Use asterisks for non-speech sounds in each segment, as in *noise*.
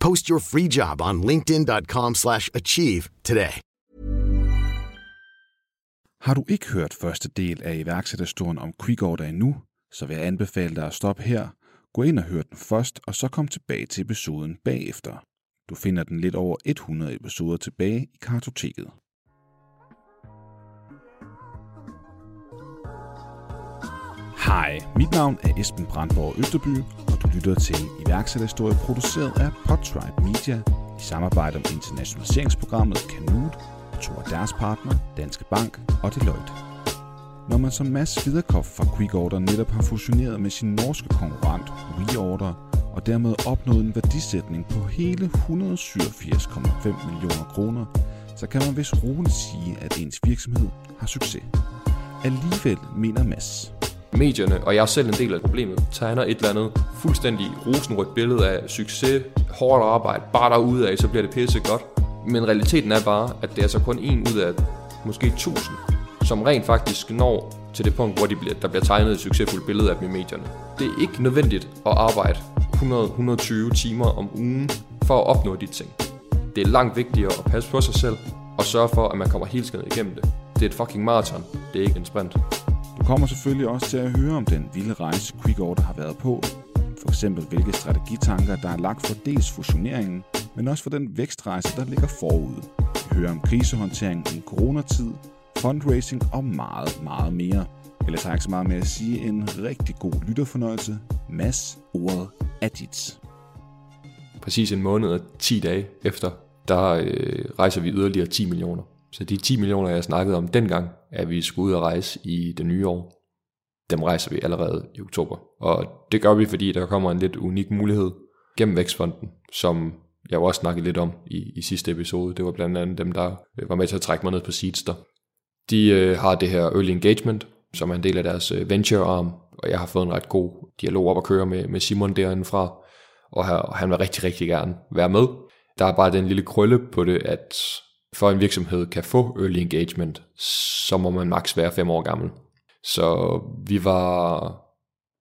Post your free job on linkedin.com/achieve slash achieve today. Har du ikke hørt første del af iværksætterhistorien om QuickOrder endnu, så vil jeg anbefale dig at stoppe her, gå ind og høre den først, og så kom tilbage til episoden bagefter. Du finder den lidt over 100 episoder tilbage i kartoteket. Hej, mit navn er Esben Brandborg Østerby, lytter til iværksætterhistorie produceret af Podtribe Media i samarbejde om internationaliseringsprogrammet Kanut, to af deres partner, Danske Bank og Deloitte. Når man som Mads Viderkoff fra QuickOrder netop har fusioneret med sin norske konkurrent WeOrder, og dermed opnået en værdisætning på hele 187,5 millioner kroner, så kan man vist roligt sige, at ens virksomhed har succes. Alligevel mener Mads, medierne, og jeg er selv en del af problemet, tegner et eller andet fuldstændig rosenrødt billede af succes, hårdt arbejde, bare derude af, så bliver det pisse godt. Men realiteten er bare, at det er så kun en ud af måske tusind, som rent faktisk når til det punkt, hvor de bliver, der bliver tegnet et succesfuldt billede af dem i medierne. Det er ikke nødvendigt at arbejde 100-120 timer om ugen for at opnå de ting. Det er langt vigtigere at passe på sig selv og sørge for, at man kommer helt skadet igennem det. Det er et fucking maraton, det er ikke en sprint. Kommer selvfølgelig også til at høre om den vilde rejse QuickOrder har været på. For eksempel hvilke strategitanker, der er lagt for dels fusioneringen, men også for den vækstrejse, der ligger forud. Vi hører om krisehåndtering i coronatid, fundraising og meget, meget mere. Ellers har jeg ikke så meget med at sige en rigtig god lytterfornøjelse. Mads, ordet er dit. Præcis en måned og 10 dage efter, der øh, rejser vi yderligere 10 millioner. Så de 10 millioner, jeg snakkede om dengang, at vi skulle ud og rejse i det nye år, dem rejser vi allerede i oktober. Og det gør vi, fordi der kommer en lidt unik mulighed gennem Vækstfonden, som jeg også snakket lidt om i, i sidste episode. Det var blandt andet dem, der øh, var med til at trække mig ned på Seedster. De øh, har det her Early Engagement, som er en del af deres øh, venture arm, og jeg har fået en ret god dialog op at køre med, med Simon derindefra, og, her, og han vil rigtig, rigtig gerne være med. Der er bare den lille krølle på det, at for en virksomhed kan få early engagement, så må man maks være fem år gammel. Så vi var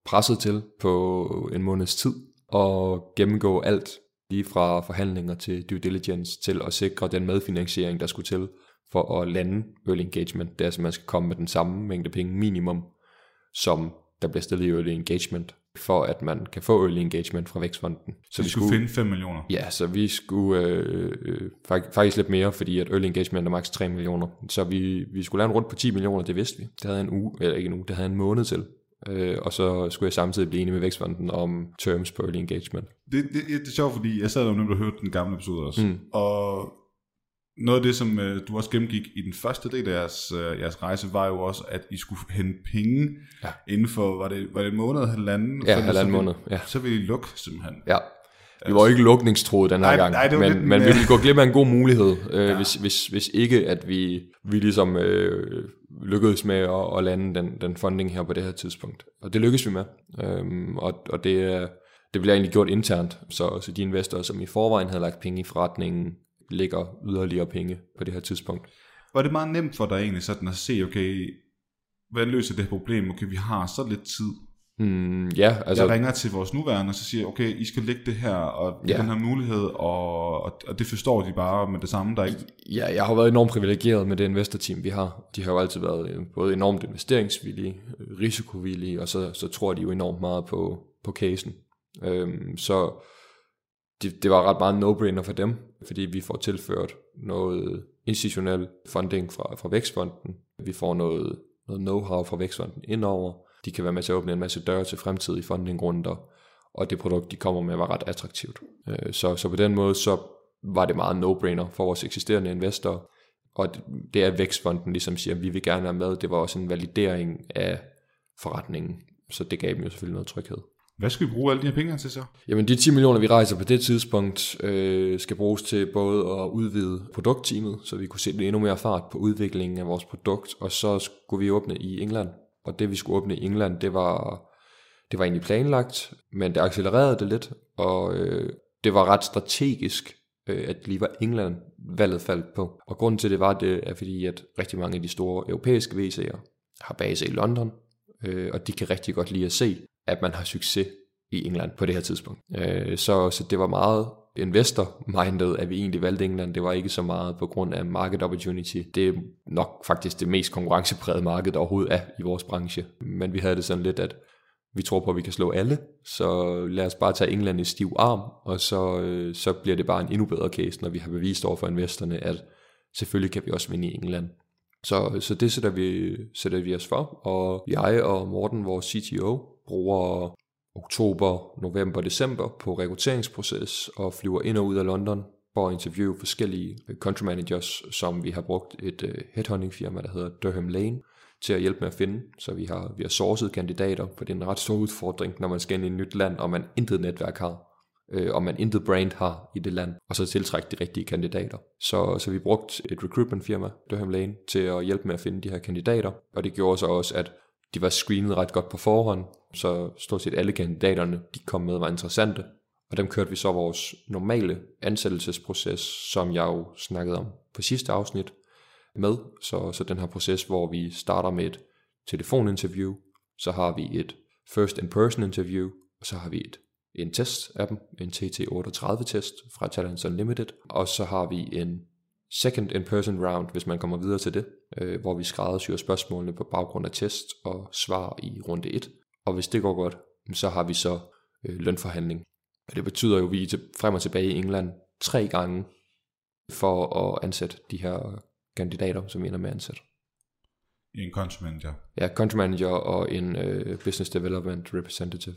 presset til på en måneds tid at gennemgå alt, lige fra forhandlinger til due diligence, til at sikre den medfinansiering, der skulle til for at lande early engagement. Det er at man skal komme med den samme mængde penge minimum, som der bliver stillet i early engagement, for at man kan få early engagement fra Vækstfonden. Så vi skulle finde 5 millioner. Ja, så vi skulle øh, øh, fak- faktisk lidt mere, fordi at early engagement er maks 3 millioner. Så vi, vi skulle lave en rundt på 10 millioner, det vidste vi. Det havde en uge, eller ikke en uge, det havde en måned til. Øh, og så skulle jeg samtidig blive enig med Vækstfonden om terms på early engagement. Det, det, det er sjovt, fordi jeg sad jo nemlig og hørte den gamle episode også. Mm. Og noget af det, som øh, du også gennemgik i den første del af jeres, øh, jeres rejse, var jo også, at I skulle hente penge ja. inden for, var det, var det en måned, halvanden? Ja, halvanden så ville- måned, ja. Så ville I lukke simpelthen. Ja. Vi var jo ikke lukningstroet den her Nej, gang, nej, det var men, lidt men vi ville gå glip af en god mulighed, øh, ja. hvis, hvis, hvis ikke at vi, vi ligesom øh, lykkedes med at, at lande den, den funding her på det her tidspunkt. Og det lykkedes vi med, øhm, og, og det, det bliver egentlig gjort internt, så, så de investorer, som i forvejen havde lagt penge i forretningen, lægger yderligere penge på det her tidspunkt. Var det meget nemt for dig egentlig sådan at se, okay, hvordan løser det her problem? Okay, vi har så lidt tid. Mm, ja, altså... Jeg ringer til vores nuværende, og så siger okay, I skal lægge det her, og ja. den her mulighed, og, og, og det forstår de bare med det samme. Der ikke... Ja, jeg har været enormt privilegeret med det investorteam, vi har. De har jo altid været øh, både enormt investeringsvillige, risikovillige, og så, så tror de jo enormt meget på, på casen. Øhm, så det, det var ret meget no-brainer for dem, fordi vi får tilført noget institutionel funding fra, fra Vækstfonden. Vi får noget, noget know-how fra Vækstfonden indover. De kan være med til at åbne en masse døre til fremtidige fundingrunder, og det produkt, de kommer med, var ret attraktivt. Øh, så, så på den måde, så var det meget no-brainer for vores eksisterende investorer, og det, det er Vækstfonden ligesom siger, at vi vil gerne være med, det var også en validering af forretningen, så det gav dem jo selvfølgelig noget tryghed. Hvad skal vi bruge alle de her penge til så? Jamen de 10 millioner, vi rejser på det tidspunkt, øh, skal bruges til både at udvide produktteamet, så vi kunne sætte endnu mere fart på udviklingen af vores produkt, og så skulle vi åbne i England. Og det vi skulle åbne i England, det var, det var egentlig planlagt, men det accelererede det lidt, og øh, det var ret strategisk, øh, at lige var England valget faldt på. Og grunden til det var det, er fordi, at rigtig mange af de store europæiske VC'er har base i London, øh, og de kan rigtig godt lide at se, at man har succes i England på det her tidspunkt. Øh, så, så det var meget investor-minded, at vi egentlig valgte England. Det var ikke så meget på grund af market opportunity. Det er nok faktisk det mest konkurrenceprægede marked, der overhovedet er i vores branche. Men vi havde det sådan lidt, at vi tror på, at vi kan slå alle, så lad os bare tage England i stiv arm, og så, øh, så bliver det bare en endnu bedre case, når vi har bevist over for investorerne, at selvfølgelig kan vi også vinde i England. Så, så det sætter vi, sætter vi os for, og jeg og Morten, vores CTO, bruger oktober, november, december på rekrutteringsproces og flyver ind og ud af London for at interviewe forskellige øh, country managers, som vi har brugt et øh, headhunting firma, der hedder Durham Lane, til at hjælpe med at finde. Så vi har, vi har sourcet kandidater, for det er en ret stor udfordring, når man skal ind i et nyt land, og man intet netværk har, øh, og man intet brand har i det land, og så tiltrække de rigtige kandidater. Så, så vi brugte et recruitment firma, Durham Lane, til at hjælpe med at finde de her kandidater, og det gjorde så også, at de var screenet ret godt på forhånd, så stort set alle kandidaterne, de kom med, var interessante. Og dem kørte vi så vores normale ansættelsesproces, som jeg jo snakkede om på sidste afsnit med. Så, så den her proces, hvor vi starter med et telefoninterview, så har vi et first in-person interview, og så har vi et, en test af dem, en TT38 test fra Talents Unlimited, og så har vi en second in-person round, hvis man kommer videre til det, øh, hvor vi skræddersyrer spørgsmålene på baggrund af test og svar i runde 1. Og hvis det går godt, så har vi så øh, lønforhandling. Og det betyder jo, at vi er frem og tilbage i England tre gange for at ansætte de her kandidater, som vi ender med at ansætte. En country manager. Ja, country manager og en øh, business development representative.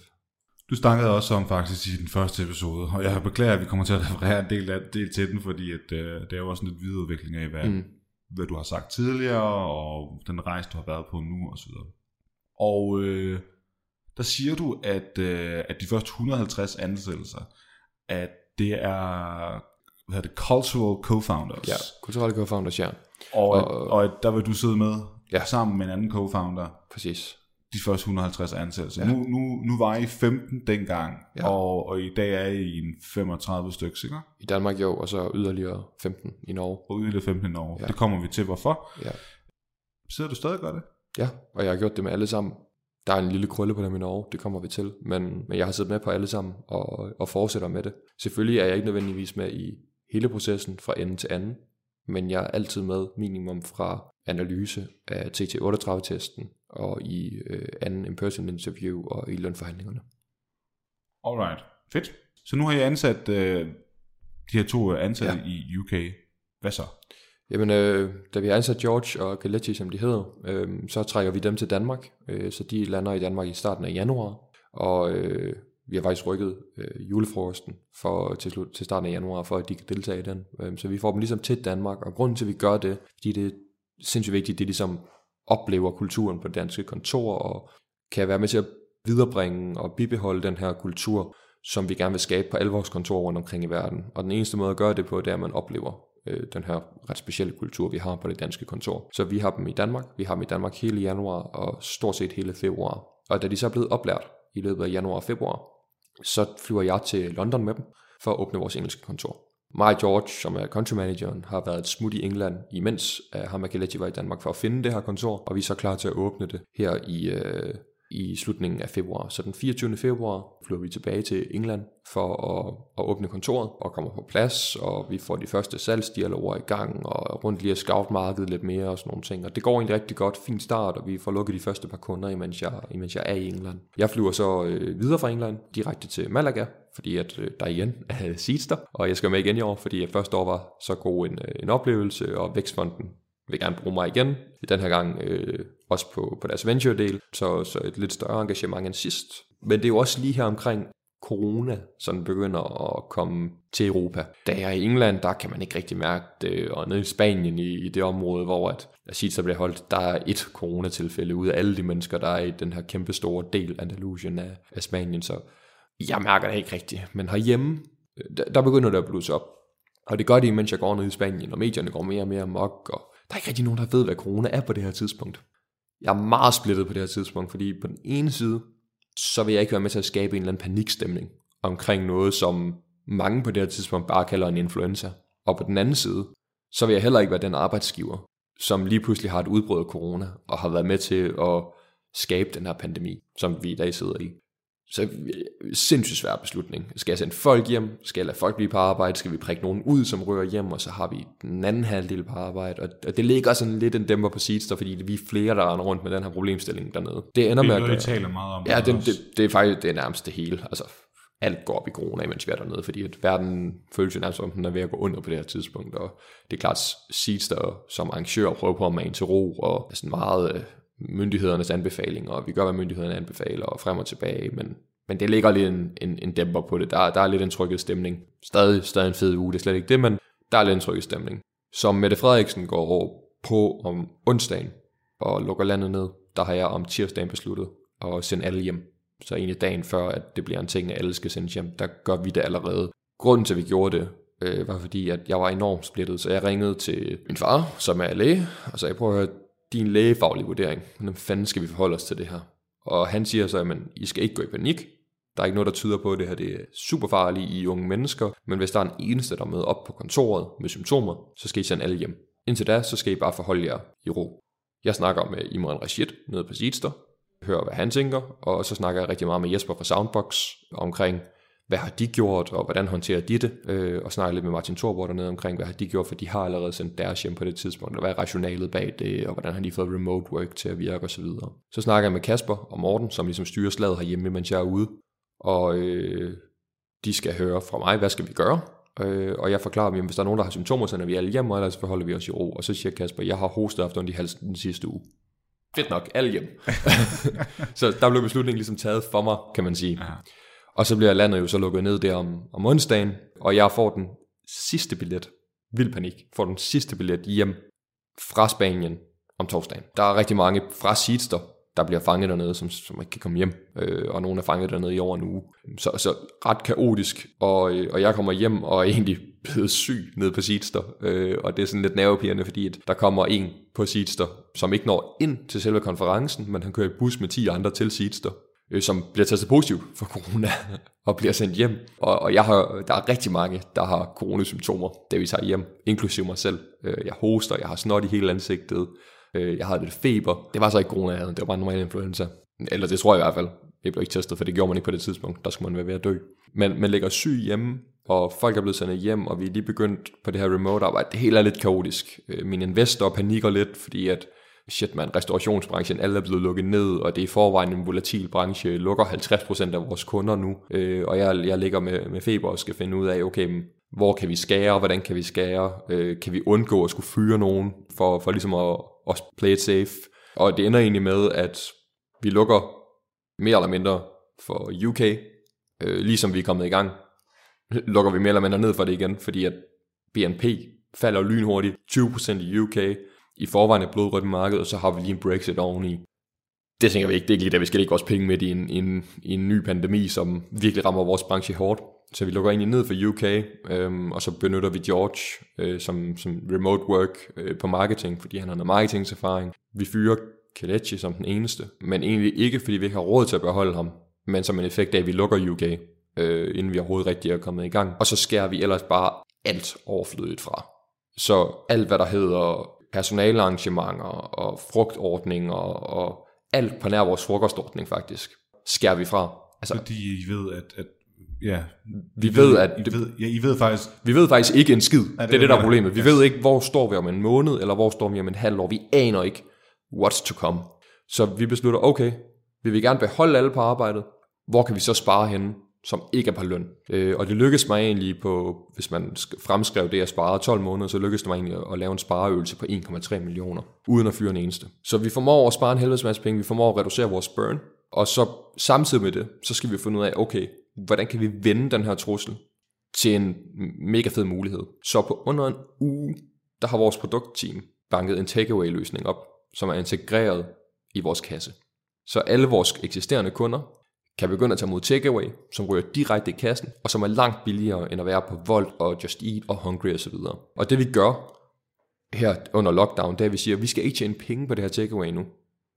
Du snakkede også om faktisk i den første episode, og jeg beklager, at vi kommer til at *laughs* referere en del, af, del til den, fordi at, øh, det er jo også en lidt videreudvikling af, hvad, mm. hvad du har sagt tidligere, og den rejse, du har været på nu, og så videre. Og øh, der siger du, at, øh, at de første 150 ansættelser, at det er hvad hedder det, cultural co-founders. Ja, kulturelle co-founders, ja. Og, og, og, og der vil du sidde med ja. sammen med en anden co-founder. Præcis de første 150 ansættelser. Ja. Nu, nu, nu var I 15 dengang, ja. og, og i dag er I en 35 stykker, ikke? I Danmark jo, og så yderligere 15 i Norge. Og yderligere 15 i Norge. Ja. Det kommer vi til. Hvorfor? Ja. Sidder du stadig og gør det? Ja, og jeg har gjort det med alle sammen. Der er en lille krølle på dem i Norge, det kommer vi til. Men, men jeg har siddet med på alle sammen og, og fortsætter med det. Selvfølgelig er jeg ikke nødvendigvis med i hele processen fra ende til anden, men jeg er altid med minimum fra analyse af TT38-testen og i øh, anden in-person interview og i lønforhandlingerne. Alright, fedt. Så nu har jeg ansat øh, de her to ansatte ja. i UK. Hvad så? Jamen, øh, da vi har ansat George og Galetti, som de hedder, øh, så trækker vi dem til Danmark. Øh, så de lander i Danmark i starten af januar. Og øh, vi har faktisk rykket øh, julefrokosten for, til, slut, til starten af januar, for at de kan deltage i den. Øh, så vi får dem ligesom til Danmark. Og grunden til, at vi gør det, fordi det er sindssygt vigtigt, det ligesom oplever kulturen på det danske kontor, og kan være med til at viderebringe og bibeholde den her kultur, som vi gerne vil skabe på alle vores kontorer rundt omkring i verden. Og den eneste måde at gøre det på, det er, at man oplever øh, den her ret specielle kultur, vi har på det danske kontor. Så vi har dem i Danmark, vi har dem i Danmark hele januar og stort set hele februar. Og da de så er blevet oplært i løbet af januar og februar, så flyver jeg til London med dem for at åbne vores engelske kontor. Mig George, som er country manageren, har været et smut i England, imens uh, ham og Kelechi var i Danmark for at finde det her kontor, og vi er så klar til at åbne det her i, øh, i slutningen af februar. Så den 24. februar flyver vi tilbage til England for at, at åbne kontoret og kommer på plads, og vi får de første salgsdialoger i gang, og rundt lige at scout markedet lidt mere og sådan nogle ting. Og det går egentlig rigtig godt, fin start, og vi får lukket de første par kunder, imens jeg, imens jeg er i England. Jeg flyver så øh, videre fra England, direkte til Malaga, fordi at øh, der igen *laughs* er Seedster, og jeg skal med igen i år, fordi at første år var så god en, øh, en oplevelse, og Vækstfonden vil gerne bruge mig igen. Den her gang øh, også på, på deres venture-del, så, så et lidt større engagement end sidst. Men det er jo også lige her omkring corona, som begynder at komme til Europa. Da jeg er i England, der kan man ikke rigtig mærke det, og nede i Spanien i, i det område, hvor at, at så bliver holdt, der er et coronatilfælde ud af alle de mennesker, der er i den her kæmpe store del Andalusien af, af Spanien, så jeg mærker det ikke rigtigt. Men herhjemme, øh, der, der begynder det at blusse op. Og det gør det, mens jeg går ned i Spanien, og medierne går mere og mere mok, og der er ikke rigtig nogen, der ved, hvad corona er på det her tidspunkt. Jeg er meget splittet på det her tidspunkt, fordi på den ene side, så vil jeg ikke være med til at skabe en eller anden panikstemning omkring noget, som mange på det her tidspunkt bare kalder en influenza. Og på den anden side, så vil jeg heller ikke være den arbejdsgiver, som lige pludselig har et udbrud af corona, og har været med til at skabe den her pandemi, som vi i dag sidder i. Så øh, sindssygt svær beslutning. Skal jeg sende folk hjem? Skal jeg lade folk blive på arbejde? Skal vi prikke nogen ud, som rører hjem? Og så har vi den anden halvdel på arbejde. Og det ligger sådan lidt en dæmper på Seedster, fordi vi er flere, der render rundt med den her problemstilling dernede. Det ender det er med, noget, at, taler meget om. Ja, det, det, det, er faktisk det er nærmest det hele. Altså, alt går op i corona, mens vi er dernede, fordi at verden føles jo nærmest som, den er ved at gå under på det her tidspunkt, og det er klart, Seedster som arrangør prøver på at mane til ro, og er sådan meget øh, myndighedernes anbefalinger, og vi gør, hvad myndighederne anbefaler, og frem og tilbage, men, men det ligger lidt en, en, en dæmper på det. Der, der er lidt en trykket stemning. Stadig, stadig en fed uge, det er slet ikke det, men der er lidt en trykket stemning. Som Mette Frederiksen går på om onsdagen og lukker landet ned, der har jeg om tirsdagen besluttet at sende alle hjem. Så egentlig dagen før, at det bliver en ting, at alle skal sendes hjem, der gør vi det allerede. Grunden til, at vi gjorde det, øh, var fordi, at jeg var enormt splittet, så jeg ringede til min far, som er læge, og sagde, prøv at høre, din lægefaglige vurdering, hvordan fanden skal vi forholde os til det her? Og han siger så, at I skal ikke gå i panik, der er ikke noget, der tyder på, at det her det er super farligt i unge mennesker, men hvis der er en eneste, der møder op på kontoret med symptomer, så skal I sende alle hjem. Indtil da, så skal I bare forholde jer i ro. Jeg snakker med Imran Rashid nede på Seedster, hører hvad han tænker, og så snakker jeg rigtig meget med Jesper fra Soundbox omkring, hvad har de gjort, og hvordan håndterer de det, øh, og snakke lidt med Martin Thorborg dernede omkring, hvad har de gjort, for de har allerede sendt deres hjem på det tidspunkt, og hvad er rationalet bag det, og hvordan har de fået remote work til at virke osv. Så, så snakker jeg med Kasper og Morten, som ligesom styrer slaget herhjemme, mens jeg er ude, og øh, de skal høre fra mig, hvad skal vi gøre? Øh, og jeg forklarer dem, at hvis der er nogen, der har symptomer, så er vi alle hjem, og ellers forholder vi os i ro. Og så siger Kasper, jeg har hostet efter i halsen den sidste uge. Fedt nok, alle hjem. *laughs* så der blev beslutningen ligesom taget for mig, kan man sige. Aha. Og så bliver landet jo så lukket ned der om, om onsdagen, og jeg får den sidste billet, vild panik, får den sidste billet hjem fra Spanien om torsdagen. Der er rigtig mange fra Seedster, der bliver fanget dernede, som, som ikke kan komme hjem, øh, og nogen er fanget dernede i over en uge. Så, så ret kaotisk, og, øh, og jeg kommer hjem og er egentlig blevet syg nede på Seedster, øh, og det er sådan lidt nervepirrende, fordi at der kommer en på Seedster, som ikke når ind til selve konferencen, men han kører i bus med 10 andre til Seedster, øh, som bliver testet positiv for corona *laughs* og bliver sendt hjem. Og, og jeg har, der er rigtig mange, der har coronasymptomer, da vi tager hjem, inklusive mig selv. Øh, jeg hoster, jeg har snot i hele ansigtet, Øh, jeg har lidt feber. Det var så ikke corona, jeg havde. Det var bare en normal influenza. Eller det tror jeg i hvert fald. Jeg blev ikke testet, for det gjorde man ikke på det tidspunkt. Der skulle man være ved at dø. Men man ligger syg hjemme, og folk er blevet sendt hjem, og vi er lige begyndt på det her remote arbejde. Det hele er lidt kaotisk. Øh, min investor panikker lidt, fordi at shit man, restaurationsbranchen, alle er blevet lukket ned, og det er i forvejen en volatil branche, lukker 50% af vores kunder nu, øh, og jeg, jeg ligger med, med feber og skal finde ud af, okay, hvor kan vi skære, hvordan kan vi skære, øh, kan vi undgå at skulle fyre nogen, for, for ligesom at, at play it safe. Og det ender egentlig med, at vi lukker mere eller mindre for UK, øh, ligesom vi er kommet i gang, lukker vi mere eller mindre ned for det igen, fordi at BNP falder lynhurtigt, 20% i UK, i forvejen et blodrødt marked, og så har vi lige en Brexit oveni. Det tænker vi ikke, det er ikke lige der, vi skal ikke også penge med i en, en, en ny pandemi, som virkelig rammer vores branche hårdt. Så vi lukker egentlig ned for UK, øhm, og så benytter vi George øh, som, som remote work øh, på marketing, fordi han har noget marketingserfaring. Vi fyrer Kelechi som den eneste, men egentlig ikke, fordi vi ikke har råd til at beholde ham, men som en effekt af, at vi lukker UK, øh, inden vi overhovedet rigtig er kommet i gang. Og så skærer vi ellers bare alt overflødigt fra. Så alt, hvad der hedder personalarrangementer og frugtordninger og alt på nær vores frokostordning faktisk, skærer vi fra. Altså, Fordi I ved, at, at ja, vi ved, at I ved, ja, I ved faktisk... Vi ved faktisk ikke en skid. Ja, det, det er det, der er problemet. Vi yes. ved ikke, hvor står vi om en måned, eller hvor står vi om en halv år. Vi aner ikke, what's to come. Så vi beslutter, okay, vi vil gerne beholde alle på arbejdet. Hvor kan vi så spare henne, som ikke er på løn? Øh, og det lykkedes mig egentlig på, hvis man fremskrev det, jeg sparede 12 måneder, så lykkedes det mig egentlig at lave en spareøvelse på 1,3 millioner, uden at fyre en eneste. Så vi formår at spare en helvedes masse penge, vi formår at reducere vores burn, og så samtidig med det, så skal vi finde ud af, okay, hvordan kan vi vende den her trussel til en mega fed mulighed. Så på under en uge, der har vores produktteam banket en takeaway løsning op, som er integreret i vores kasse. Så alle vores eksisterende kunder kan begynde at tage mod takeaway, som ryger direkte i kassen, og som er langt billigere end at være på Volt og Just Eat og Hungry osv. Og det vi gør her under lockdown, det er, at vi siger, at vi skal ikke tjene penge på det her takeaway nu.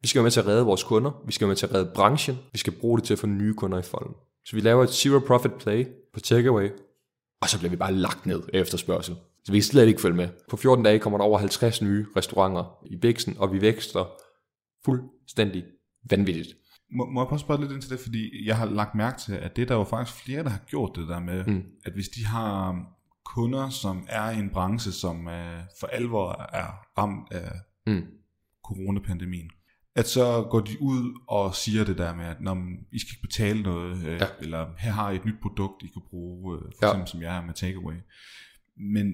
Vi skal være med til at redde vores kunder, vi skal være med til at redde branchen, vi skal bruge det til at få nye kunder i folden. Så vi laver et zero profit play på takeaway, og så bliver vi bare lagt ned efter spørgsel. Så vi kan slet ikke følge med. På 14 dage kommer der over 50 nye restauranter i Bixen, og vi vækster fuldstændig vanvittigt. Må, må jeg prøve at spørge lidt ind til det, fordi jeg har lagt mærke til, at det er der jo faktisk flere, der har gjort det der med, mm. at hvis de har kunder, som er i en branche, som uh, for alvor er ramt af mm. coronapandemien, at så går de ud og siger det der med, at når I skal ikke betale noget, øh, ja. eller her har I et nyt produkt, I kan bruge, øh, for ja. eksempel som jeg har med Takeaway. Men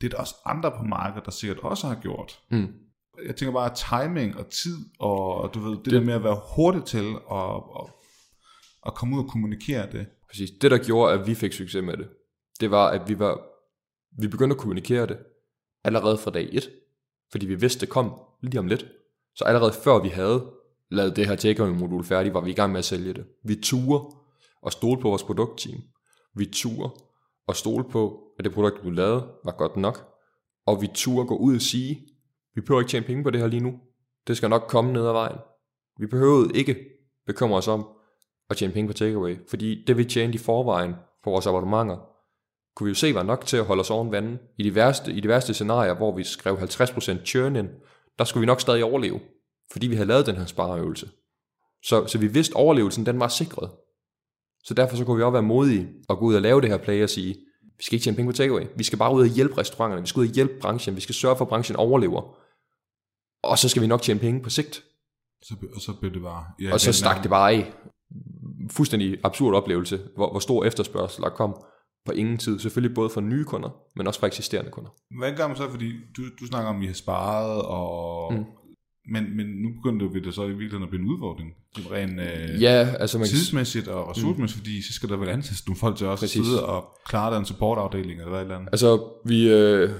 det er der også andre på markedet, der sikkert også har gjort. Mm. Jeg tænker bare, timing og tid, og du ved, det, det der med at være hurtig til at, at, at komme ud og kommunikere det. Præcis. Det, der gjorde, at vi fik succes med det, det var, at vi var vi begyndte at kommunikere det allerede fra dag 1, fordi vi vidste, det kom lige om lidt. Så allerede før vi havde lavet det her takeaway-modul færdigt, var vi i gang med at sælge det. Vi turde og stole på vores produktteam. Vi turde og stole på, at det produkt, du lavede, var godt nok. Og vi turde gå ud og sige, vi behøver ikke tjene penge på det her lige nu. Det skal nok komme ned ad vejen. Vi behøvede ikke bekymre os om at tjene penge på takeaway, fordi det vi tjente i forvejen på vores abonnementer, kunne vi jo se var nok til at holde os oven vandet. I de værste, i de værste scenarier, hvor vi skrev 50% churn ind, der skulle vi nok stadig overleve, fordi vi havde lavet den her spareøvelse. Så, så vi vidste, at overlevelsen den var sikret. Så derfor så kunne vi også være modige og gå ud og lave det her play og sige, vi skal ikke tjene penge på takeaway. Vi skal bare ud og hjælpe restauranterne. Vi skal ud og hjælpe branchen. Vi skal sørge for, at branchen overlever. Og så skal vi nok tjene penge på sigt. Så, og så blev det bare... Ja, og så stak det bare af. Fuldstændig absurd oplevelse, hvor, hvor stor efterspørgsel der kom på ingen tid. Selvfølgelig både for nye kunder, men også for eksisterende kunder. Hvad gør man så, fordi du, du snakker om, at I har sparet, og, mm. men, men nu begynder det så i virkeligheden at blive en udfordring. Det rent øh, ja, altså man tidsmæssigt og ressourcemæssigt, mm. fordi så skal der vel ansættes nogle folk til også Præcis. sidde og klare den supportafdeling eller hvad eller andet. Altså vi øh,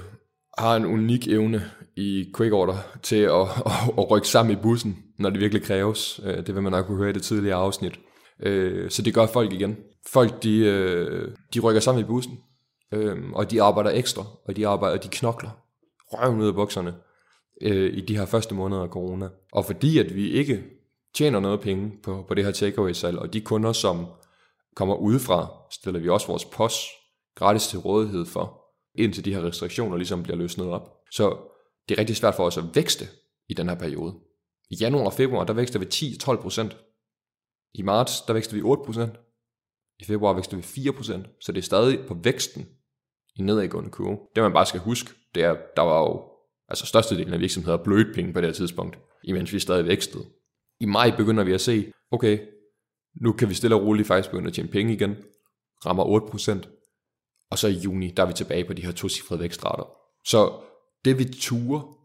har en unik evne i quick order til at, *laughs* at, at rykke sammen i bussen, når det virkelig kræves. Øh, det vil man nok kunne høre i det tidligere afsnit. Øh, så det gør folk igen folk de, øh, de rykker sammen i bussen, og de arbejder ekstra, og de arbejder, de knokler røven ud af bukserne i de her første måneder af corona. Og fordi at vi ikke tjener noget penge på, på det her takeaway-salg, og de kunder, som kommer udefra, stiller vi også vores post gratis til rådighed for, indtil de her restriktioner ligesom bliver løsnet op. Så det er rigtig svært for os at vækste i den her periode. I januar og februar, der vækster vi 10-12%. I marts, der vækster vi 8%. I februar vækster vi 4%, så det er stadig på væksten i nedadgående kurve. Det man bare skal huske, det er, der var jo altså størstedelen af virksomheder blødt penge på det her tidspunkt, imens vi stadig vækstede. I maj begynder vi at se, okay, nu kan vi stille og roligt faktisk begynde at tjene penge igen, rammer 8%, og så i juni, der er vi tilbage på de her to-cifrede vækstrater. Så det vi turer,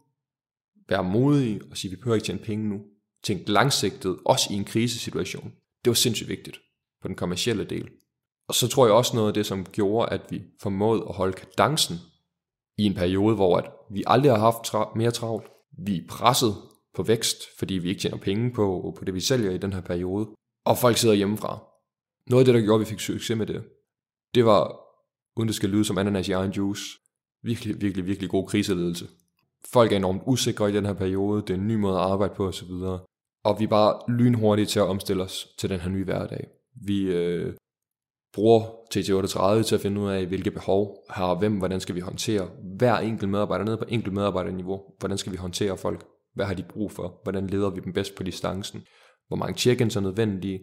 være modige og sige, vi behøver ikke tjene penge nu, tænk langsigtet, også i en krisesituation, det var sindssygt vigtigt på den kommercielle del. Og så tror jeg også noget af det, som gjorde, at vi formåede at holde kadencen i en periode, hvor at vi aldrig har haft tra- mere travlt. Vi er presset på vækst, fordi vi ikke tjener penge på, på det, vi sælger i den her periode. Og folk sidder hjemmefra. Noget af det, der gjorde, at vi fik succes med det, det var, uden det skal lyde som ananas i egen juice, virkelig, virkelig, virkelig god kriseledelse. Folk er enormt usikre i den her periode, det er en ny måde at arbejde på osv. Og vi er bare lynhurtige til at omstille os til den her nye hverdag. Vi øh, bruger TT38 til at finde ud af, hvilke behov har hvem, hvordan skal vi håndtere hver enkelt medarbejder ned på enkelt medarbejderniveau, hvordan skal vi håndtere folk. Hvad har de brug for? Hvordan leder vi dem bedst på distancen? Hvor mange check-ins er nødvendige?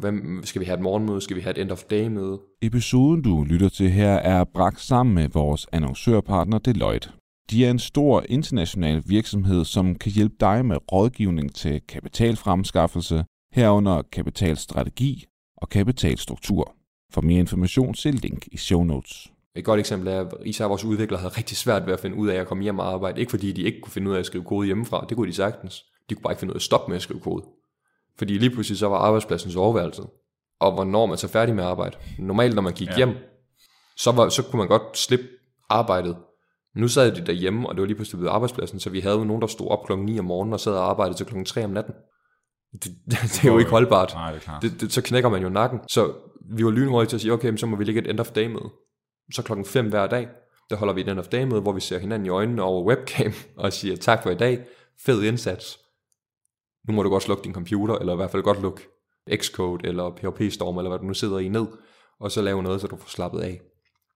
Hvem, skal vi have et morgenmøde? Skal vi have et end of day møde? Episoden, du lytter til her, er bragt sammen med vores annoncørpartner Deloitte. De er en stor international virksomhed, som kan hjælpe dig med rådgivning til kapitalfremskaffelse, herunder kapitalstrategi og kapitalstruktur. For mere information, se link i show notes. Et godt eksempel er, at især vores udviklere havde rigtig svært ved at finde ud af at komme hjem og arbejde. Ikke fordi de ikke kunne finde ud af at skrive kode hjemmefra, det kunne de sagtens. De kunne bare ikke finde ud af at stoppe med at skrive kode. Fordi lige pludselig så var arbejdspladsen soveværelset. Og hvornår man så færdig med arbejde. Normalt når man gik ja. hjem, så, var, så kunne man godt slippe arbejdet. Nu sad de derhjemme, og det var lige pludselig ved arbejdspladsen, så vi havde jo nogen, der stod op klokken 9 om morgenen og sad og arbejdede til klokken 3 om natten. Det, det, *laughs* det er jo ikke holdbart. Nej, det er klart. Det, det, så knækker man jo nakken. Så vi var lynhurtige til at sige, okay, så må vi ligge et end of day med. Så klokken 5 hver dag, der holder vi et end of day med, hvor vi ser hinanden i øjnene over webcam *laughs* og siger tak for i dag, fed indsats. Nu må du godt slukke din computer, eller i hvert fald godt lukke Xcode eller PHP Storm, eller hvad du nu sidder i ned, og så lave noget, så du får slappet af.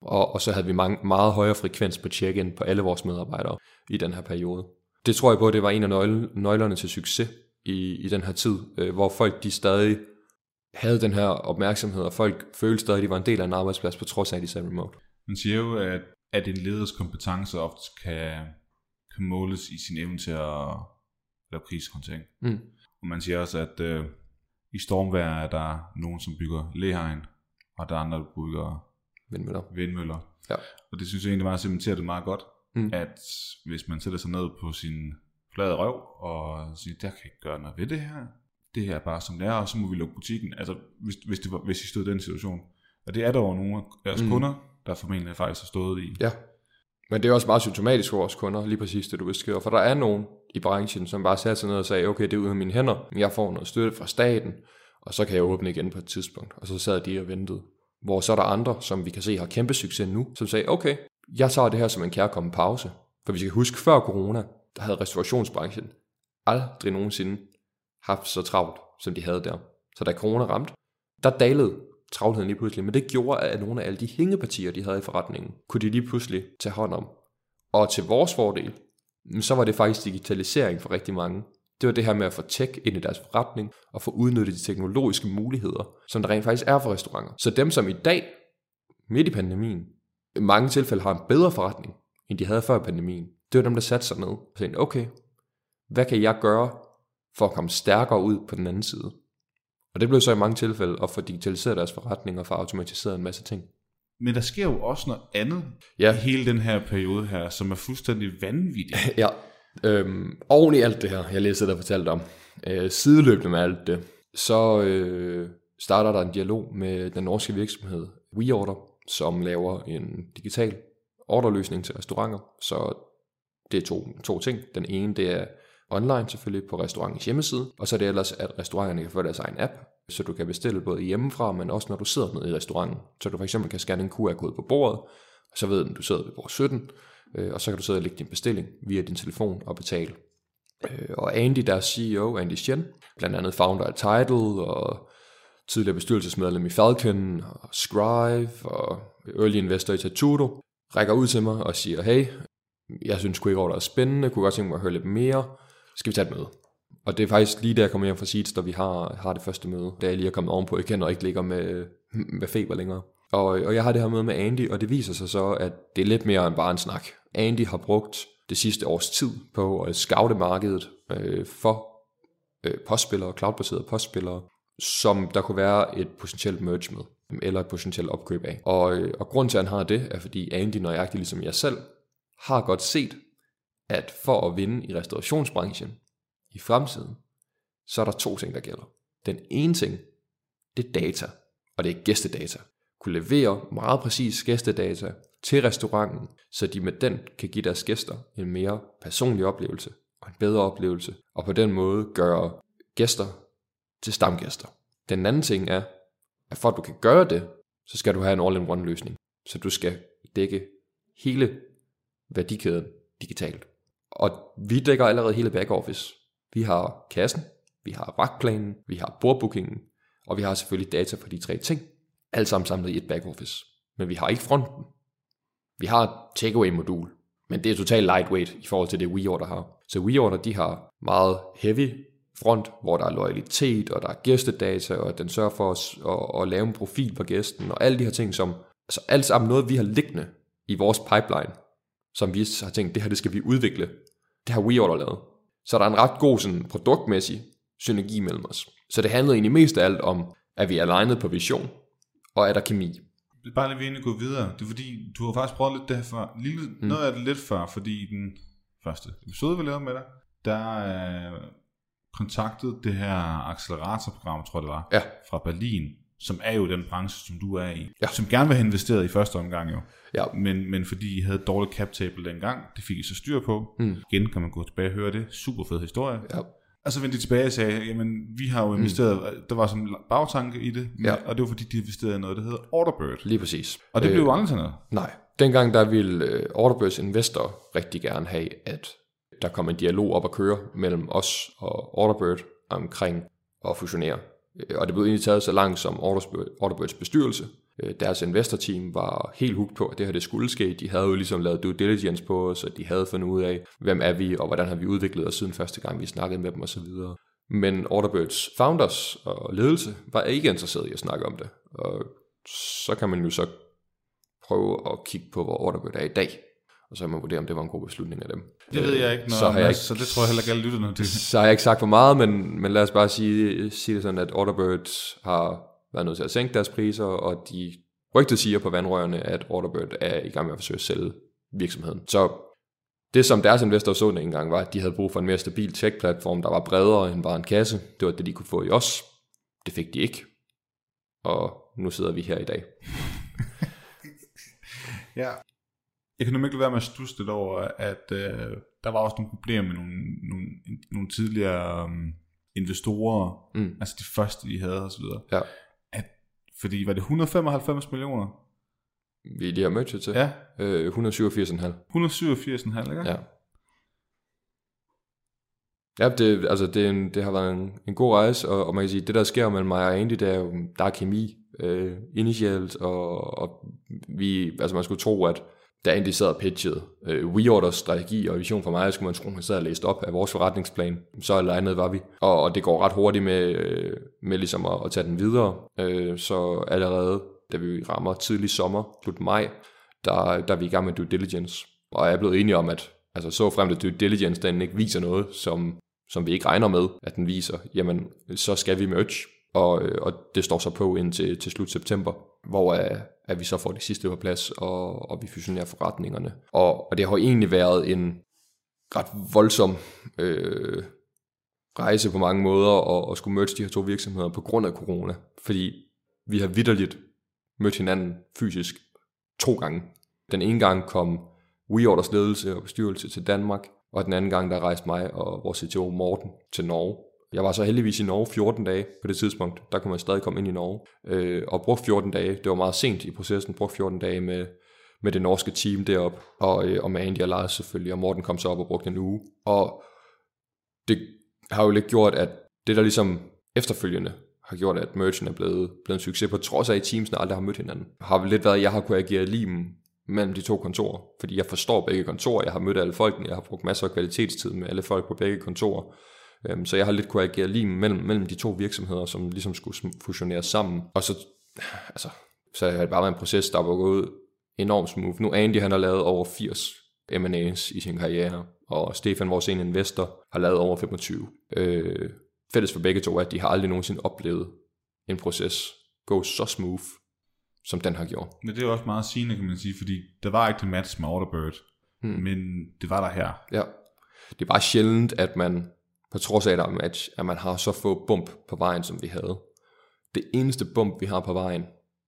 Og, og så havde vi mange, meget højere frekvens på check-in på alle vores medarbejdere i den her periode. Det tror jeg på, at det var en af nøgle, nøglerne til succes i, i den her tid, øh, hvor folk de stadig havde den her opmærksomhed, og folk følte stadig, at de var en del af en arbejdsplads, på trods af, at de sad remote. Man siger jo, at, at en leders kompetence ofte kan, kan måles i sin evne til at lave krisehåndtering. Mm. Og man siger også, at øh, i stormvejr er der nogen, som bygger læhegn, og der er andre, der bygger vindmøller. vindmøller. Ja. Og det synes jeg egentlig meget cementerer det meget godt, mm. at hvis man sætter sig ned på sin flade røv og siger, der kan ikke gøre noget ved det her, det her er bare som det er, og så må vi lukke butikken. Altså, hvis, hvis, det var, hvis I stod i den situation. Og det er der jo nogle af deres mm. kunder, der formentlig faktisk har stået i. Ja, men det er også meget symptomatisk for vores kunder, lige præcis det du beskriver. For der er nogen i branchen, som bare satte sig ned og sagde, okay, det er ud af mine hænder, men jeg får noget støtte fra staten, og så kan jeg åbne igen på et tidspunkt. Og så sad de og ventede. Hvor så er der andre, som vi kan se har kæmpe succes nu, som sagde, okay, jeg tager det her som en kærkommen pause. For vi skal huske, før corona, der havde restaurationsbranchen aldrig nogensinde haft så travlt, som de havde der. Så da corona ramte, der dalede travlheden lige pludselig, men det gjorde, at nogle af alle de hængepartier, de havde i forretningen, kunne de lige pludselig tage hånd om. Og til vores fordel, så var det faktisk digitalisering for rigtig mange. Det var det her med at få tech ind i deres forretning, og få udnyttet de teknologiske muligheder, som der rent faktisk er for restauranter. Så dem, som i dag, midt i pandemien, i mange tilfælde har en bedre forretning, end de havde før pandemien, det var dem, der satte sig ned og sagde, okay, hvad kan jeg gøre for at komme stærkere ud på den anden side? Og det blev så i mange tilfælde at få digitaliseret deres forretning og få automatiseret en masse ting. Men der sker jo også noget andet ja. i hele den her periode her, som er fuldstændig vanvittigt. *laughs* ja, øhm, oven i alt det her, jeg læste der fortalt om, øh, sideløbende med alt det, så øh, starter der en dialog med den norske virksomhed WeOrder, som laver en digital orderløsning til restauranter. Så det er to, to ting. Den ene, det er online selvfølgelig på restaurantens hjemmeside, og så er det ellers, at restauranterne kan få deres egen app, så du kan bestille både hjemmefra, men også når du sidder nede i restauranten. Så du for eksempel kan scanne en QR-kode på bordet, og så ved du, at du sidder ved bord 17, øh, og så kan du sidde og lægge din bestilling via din telefon og betale. Øh, og Andy, der er CEO, Andy Chen, blandt andet founder af Tidal, og tidligere bestyrelsesmedlem i Falcon, og Scribe og early investor i Tatudo, rækker ud til mig og siger, hey, jeg synes QuickOrder er spændende, kunne godt tænke mig at høre lidt mere, skal vi tage et møde? Og det er faktisk lige der jeg kommer hjem fra Seeds, da vi har, har det første møde, da jeg lige er kommet ovenpå igen og ikke ligger med, med feber længere. Og, og jeg har det her møde med Andy, og det viser sig så, at det er lidt mere end bare en snak. Andy har brugt det sidste års tid på at scoute markedet øh, for øh, postspillere, cloudbaserede postspillere, som der kunne være et potentielt merge med, eller et potentielt opkøb af. Og, øh, og grunden til, at han har det, er fordi Andy, nøjagtigt ligesom jeg selv, har godt set, at for at vinde i restaurationsbranchen i fremtiden, så er der to ting, der gælder. Den ene ting, det er data, og det er gæstedata. Kunne levere meget præcis gæstedata til restauranten, så de med den kan give deres gæster en mere personlig oplevelse og en bedre oplevelse, og på den måde gøre gæster til stamgæster. Den anden ting er, at for at du kan gøre det, så skal du have en all-in-one løsning. Så du skal dække hele værdikæden digitalt. Og vi dækker allerede hele backoffice. Vi har kassen, vi har vagtplanen, vi har bordbookingen, og vi har selvfølgelig data for de tre ting. Alt sammen samlet i et backoffice. Men vi har ikke fronten. Vi har et takeaway-modul, men det er totalt lightweight i forhold til det WeOrder har. Så WeOrder, de har meget heavy front, hvor der er loyalitet, og der er gæstedata, og den sørger for os at, at lave en profil på gæsten, og alle de her ting, som altså alt sammen noget, vi har liggende i vores pipeline, som vi har tænkt, det her det skal vi udvikle. Det har WeOrder lavet. Så der er en ret god sådan, produktmæssig synergi mellem os. Så det handlede egentlig mest af alt om, at vi er alignet på vision, og er der kemi. Bare lige egentlig gå videre. Det er fordi, du har faktisk prøvet lidt det her før. Lille, mm. Noget af det lidt før, fordi den første episode, vi lavede med dig, der øh, kontaktede det her acceleratorprogram, tror jeg det var, ja. fra Berlin, som er jo den branche, som du er i, ja. som gerne vil have investeret i første omgang jo. Ja. Men, men fordi I havde dårlig cap table dengang, det fik I så styr på. Mm. Igen kan man gå tilbage og høre det. Super fed historie. Ja. Og så vendte de tilbage og sagde, jamen vi har jo investeret, mm. der var sådan en bagtanke i det, ja. og det var fordi de investerede i noget, der hedder Orderbird. Lige præcis. Og det øh, blev jo aldrig sådan noget. Nej, dengang der ville uh, Orderbirds investor rigtig gerne have, at der kom en dialog op at køre mellem os og Orderbird omkring at fusionere. Øh, og det blev egentlig taget så langt som Orderbirds bestyrelse. Øh, deres investorteam var helt hugt på, at det her det skulle ske. De havde jo ligesom lavet due diligence på os, og de havde fundet ud af, hvem er vi, og hvordan har vi udviklet os siden første gang, vi snakkede med dem osv. Men Orderbirds founders og ledelse var ikke interesseret i at snakke om det. Og så kan man jo så prøve at kigge på, hvor Orderbird er i dag og så kan man vurdere, om det var en god beslutning af dem. Det ved jeg ikke, når, så, har jeg ikke, så det tror jeg heller ikke, alle lytter til. Så har jeg ikke sagt for meget, men, men lad os bare sige, sige det sådan, at Orderbird har været nødt til at sænke deres priser, og de rygtet siger på vandrørene, at Orderbird er i gang med at forsøge at sælge virksomheden. Så det, som deres investor så den engang, var, at de havde brug for en mere stabil tech-platform, der var bredere end bare en kasse. Det var det, de kunne få i os. Det fik de ikke. Og nu sidder vi her i dag. *laughs* ja, jeg kan nemlig ikke være med at stusse lidt over, at øh, der var også nogle problemer med nogle, nogle, nogle tidligere um, investorer, mm. altså de første, de havde osv. Ja. At, fordi var det 195 millioner? Vi lige har mødt til. Ja. Øh, 187,5. 187,5, ikke? Ja. Ja, det, altså det, en, det har været en, en god rejse, og, og man kan sige, det der sker mellem mig og Andy, det er jo, der er kemi øh, initialt, og, og vi, altså man skulle tro, at da Andy sad og pitchede øh, WeOrders strategi og vision for mig, skulle man tro, at han sad og læste op af vores forretningsplan. Så alignet var vi. Og, og det går ret hurtigt med, øh, med ligesom at, at tage den videre. Øh, så allerede, da vi rammer tidlig sommer, slut maj, der, der er vi i gang med due diligence. Og jeg er blevet enige om, at altså, så frem til due diligence, den ikke viser noget, som, som vi ikke regner med, at den viser, jamen så skal vi merge. Og, øh, og det står så på indtil til slut september, hvor øh, at vi så får det sidste på plads, og, og vi fusionerer forretningerne. Og, og det har egentlig været en ret voldsom øh, rejse på mange måder, at, og skulle møde de her to virksomheder på grund af corona. Fordi vi har vidderligt mødt hinanden fysisk to gange. Den ene gang kom WeOrders ledelse og bestyrelse til Danmark, og den anden gang der rejste mig og vores CTO Morten til Norge. Jeg var så heldigvis i Norge 14 dage på det tidspunkt. Der kunne man stadig komme ind i Norge. Øh, og brugte 14 dage. Det var meget sent i processen. Brugte 14 dage med, med det norske team derop og, øh, og med Andy og Lars selvfølgelig. Og Morten kom så op og brugte en uge. Og det har jo lidt gjort, at det der ligesom efterfølgende har gjort, at merchen er blevet, blevet en succes, på trods af, at teamsene aldrig har mødt hinanden. Har lidt været, at jeg har kunnet agere limen mellem de to kontorer, fordi jeg forstår begge kontorer, jeg har mødt alle folkene, jeg har brugt masser af kvalitetstid med alle folk på begge kontorer, Øhm, så jeg har lidt kunne agere lige mellem, mellem de to virksomheder, som ligesom skulle fusioneres sammen. Og så, altså, så har det bare været en proces, der var gået enormt smooth. Nu Andy, han har lavet over 80 M&A's i sin karriere, og Stefan, vores ene investor, har lavet over 25. Øh, fælles for begge to er, at de har aldrig nogensinde oplevet en proces gå så smooth, som den har gjort. Men det er også meget sigende, kan man sige, fordi der var ikke det match med Orderbird, hmm. men det var der her. Ja, det er bare sjældent, at man på trods af, at at man har så få bump på vejen, som vi havde. Det eneste bump, vi har på vejen,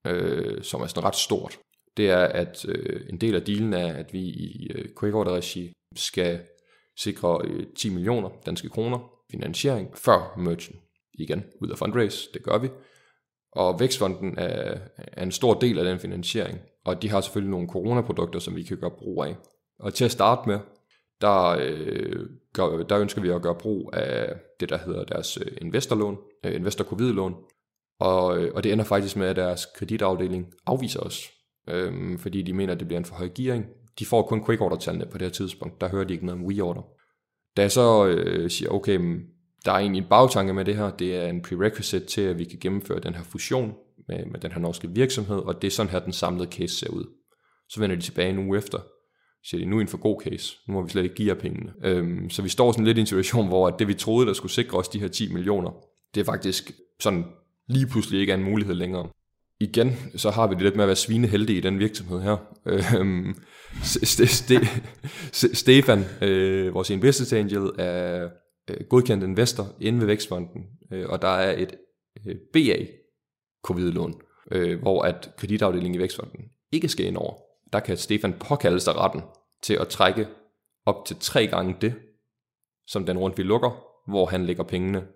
øh, som er sådan ret stort, det er, at øh, en del af dealen er, at vi i øh, Quickorder-regi skal sikre øh, 10 millioner danske kroner finansiering før merchen. Igen, ud af fundraise, det gør vi. Og Vækstfonden er, er en stor del af den finansiering, og de har selvfølgelig nogle coronaprodukter, som vi kan gøre brug af. Og til at starte med, der, øh, gør, der ønsker vi at gøre brug af det, der hedder deres øh, investorlån, øh, investor covid-lån, og, øh, og det ender faktisk med, at deres kreditafdeling afviser os, øhm, fordi de mener, at det bliver en for høj gearing. De får kun quick order tallene på det her tidspunkt, der hører de ikke noget om WeOrder. Da jeg så øh, siger, okay, der er egentlig en bagtanke med det her, det er en prerequisite til, at vi kan gennemføre den her fusion med, med den her norske virksomhed, og det er sådan her, den samlede case ser ud. Så vender de tilbage en uge efter, siger de, nu er en for god case, nu må vi slet ikke give jer pengene. Øhm, så vi står sådan lidt i en situation, hvor det vi troede, der skulle sikre os de her 10 millioner, det er faktisk sådan lige pludselig ikke er en mulighed længere. Igen, så har vi det lidt med at være svineheldige i den virksomhed her. Øhm, Stefan, øh, vores investment angel, er øh, godkendt investor inde ved Vækstfonden, øh, og der er et øh, BA covid-lån, øh, hvor at kreditafdelingen i Vækstfonden ikke skal ind over. Der kan Stefan påkalde sig retten til at trække op til tre gange det, som den rundt vi lukker, hvor han lægger pengene,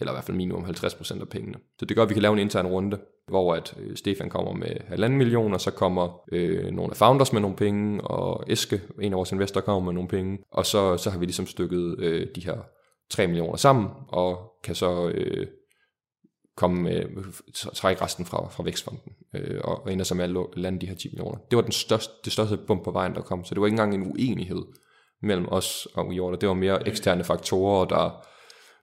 eller i hvert fald minimum 50% af pengene. Så det gør, at vi kan lave en intern runde, hvor at øh, Stefan kommer med halvanden million, og så kommer øh, nogle af founders med nogle penge, og Eske, en af vores investorer, kommer med nogle penge, og så, så har vi ligesom stykket øh, de her 3 millioner sammen, og kan så øh, komme med, trække resten fra, fra Vækstfonden, øh, og, og ender så med at lande de her 10 millioner. Det var den største, det største bump på vejen, der kom, så det var ikke engang en uenighed mellem os og WeOrder, det var mere eksterne faktorer, der,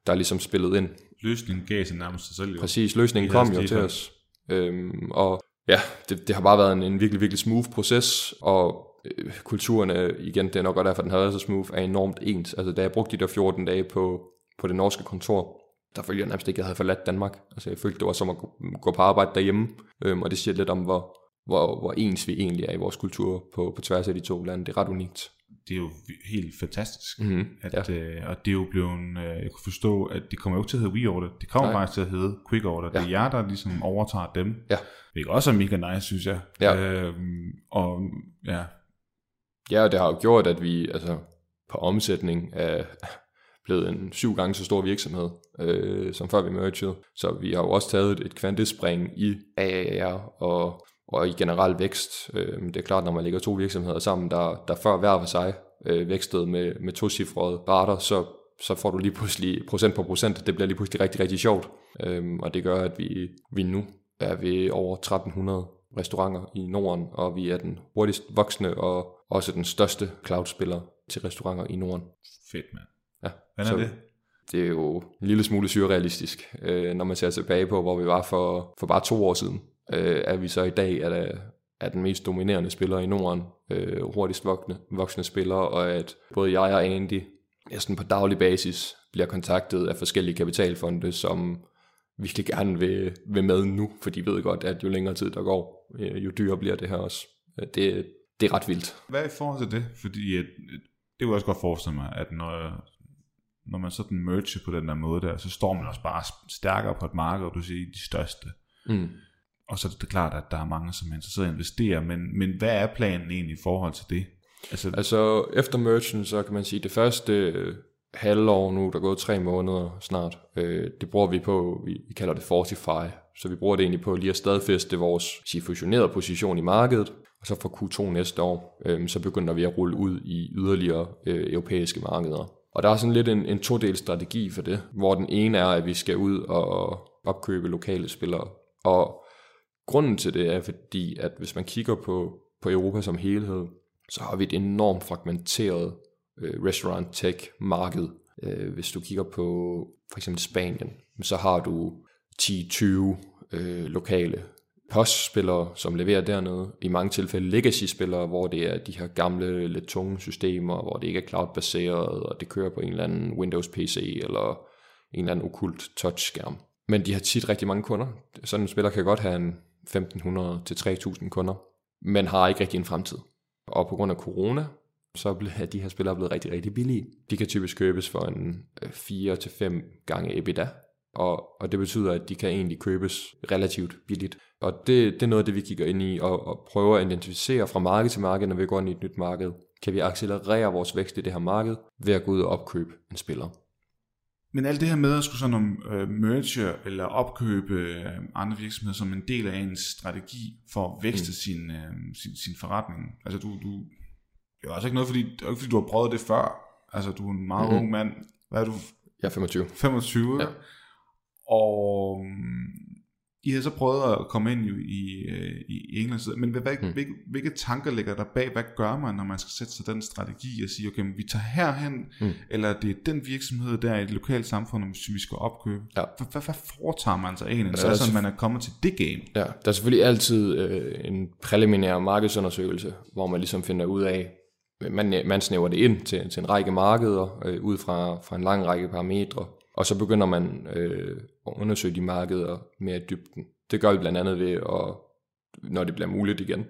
der ligesom spillede ind. Løsningen gav sig nærmest sig selv. Jo. Præcis, løsningen kom jo til os. Øhm, og ja, det, det har bare været en, en virkelig, virkelig smooth proces, og øh, kulturerne, igen, det er nok godt derfor, den har været så smooth, er enormt ens. Altså, da jeg brugte de der 14 dage på, på det norske kontor, der følte jeg nærmest ikke, at jeg havde forladt Danmark. Altså, jeg følte, det var som at gå, på arbejde derhjemme, øhm, og det siger lidt om, hvor, hvor, hvor ens vi egentlig er i vores kultur på, på tværs af de to lande. Det er ret unikt. Det er jo helt fantastisk. Mm-hmm, at, ja. øh, og det er jo blevet, øh, jeg kunne forstå, at det kommer jo ikke til at hedde WeOrder. Det kommer Nej. faktisk til at hedde Quick Order. Ja. Det er jer, der ligesom overtager dem. Ja. Er også mega nice, synes jeg. Ja. Øhm, og ja, Ja, og det har jo gjort, at vi altså, på omsætning er blevet en syv gange så stor virksomhed, øh, som før vi mergede. Så vi har jo også taget et kvantespring i AAR og, og i generel vækst. Øh, det er klart, når man lægger to virksomheder sammen, der, der før hver for sig øh, vækstede med, med to rater, så, så får du lige pludselig procent på procent. Det bliver lige pludselig rigtig, rigtig sjovt. Øh, og det gør, at vi, vi nu er ved over 1300 restauranter i Norden, og vi er den hurtigst voksende og også den største cloud-spiller til restauranter i Norden. Fedt, mand. Ja. Hvordan er det? Det er jo en lille smule surrealistisk, øh, når man ser tilbage på, hvor vi var for, for bare to år siden. Øh, er vi så i dag er, der, er den mest dominerende spiller i Norden, øh, hurtigst voksne, voksne spillere, og at både jeg og Andy næsten på daglig basis bliver kontaktet af forskellige kapitalfonde, som virkelig gerne vil, vil med nu, for de ved godt, at jo længere tid der går, øh, jo dyrere bliver det her også. Øh, det, det er ret vildt. Hvad er i forhold til det? Fordi at, det kunne jeg også godt forestille mig, at når, når man sådan merger på den der måde der, så står man også bare stærkere på et marked, og du siger de største. Mm. Og så er det klart, at der er mange, som er interesseret i at investere, men, men hvad er planen egentlig i forhold til det? Altså, altså efter mergen, så kan man sige, det første halvår nu, der er gået tre måneder snart, øh, det bruger vi på, vi, vi kalder det Fortify, så vi bruger det egentlig på lige at stadfæste vores sige, fusionerede position i markedet, og så fra Q2 næste år, øh, så begynder vi at rulle ud i yderligere øh, europæiske markeder. Og der er sådan lidt en, en todel strategi for det, hvor den ene er, at vi skal ud og opkøbe lokale spillere. Og grunden til det er fordi, at hvis man kigger på, på Europa som helhed, så har vi et enormt fragmenteret øh, restaurant tech marked. Øh, hvis du kigger på for eksempel Spanien, så har du 10-20 øh, lokale postspillere, som leverer dernede. I mange tilfælde legacy-spillere, hvor det er de her gamle, lidt tunge systemer, hvor det ikke er cloud-baseret, og det kører på en eller anden Windows-PC, eller en eller anden okult touchskærm. Men de har tit rigtig mange kunder. Sådan en spiller kan godt have en 1500-3000 kunder, men har ikke rigtig en fremtid. Og på grund af corona, så er de her spillere blevet rigtig, rigtig billige. De kan typisk købes for en øh, 4-5 gange EBITDA, og, og det betyder, at de kan egentlig købes relativt billigt. Og det, det er noget af det, vi kigger ind i og, og prøver at identificere fra marked til marked, når vi går ind i et nyt marked. Kan vi accelerere vores vækst i det her marked ved at gå ud og opkøbe en spiller? Men alt det her med at skulle sådan uh, merge eller opkøbe uh, andre virksomheder som en del af ens strategi for at vækste mm. sin, uh, sin, sin forretning. Altså du, du, det er altså ikke noget, fordi, det er ikke fordi du har prøvet det før. Altså du er en meget mm-hmm. ung mand. Hvad er du? Jeg er 25. 25, ja. Og I har så prøvet at komme ind i, i, øh, i England, men hvad, mm. hvilke, hvilke tanker ligger der bag? Hvad gør man, når man skal sætte sig den strategi og sige, okay, vi tager herhen, mm. eller det er den virksomhed der i det lokale samfund, som vi skal opkøbe? Ja. Hvad, hvad, foretager man sig egentlig, så altså, man er kommet til det game? Ja, der er selvfølgelig altid øh, en præliminær markedsundersøgelse, hvor man ligesom finder ud af, man, man snæver det ind til, til en række markeder, øh, ud fra, fra en lang række parametre, og så begynder man øh, at undersøge de markeder mere i dybden. Det gør vi blandt andet ved, at, når det bliver muligt igen,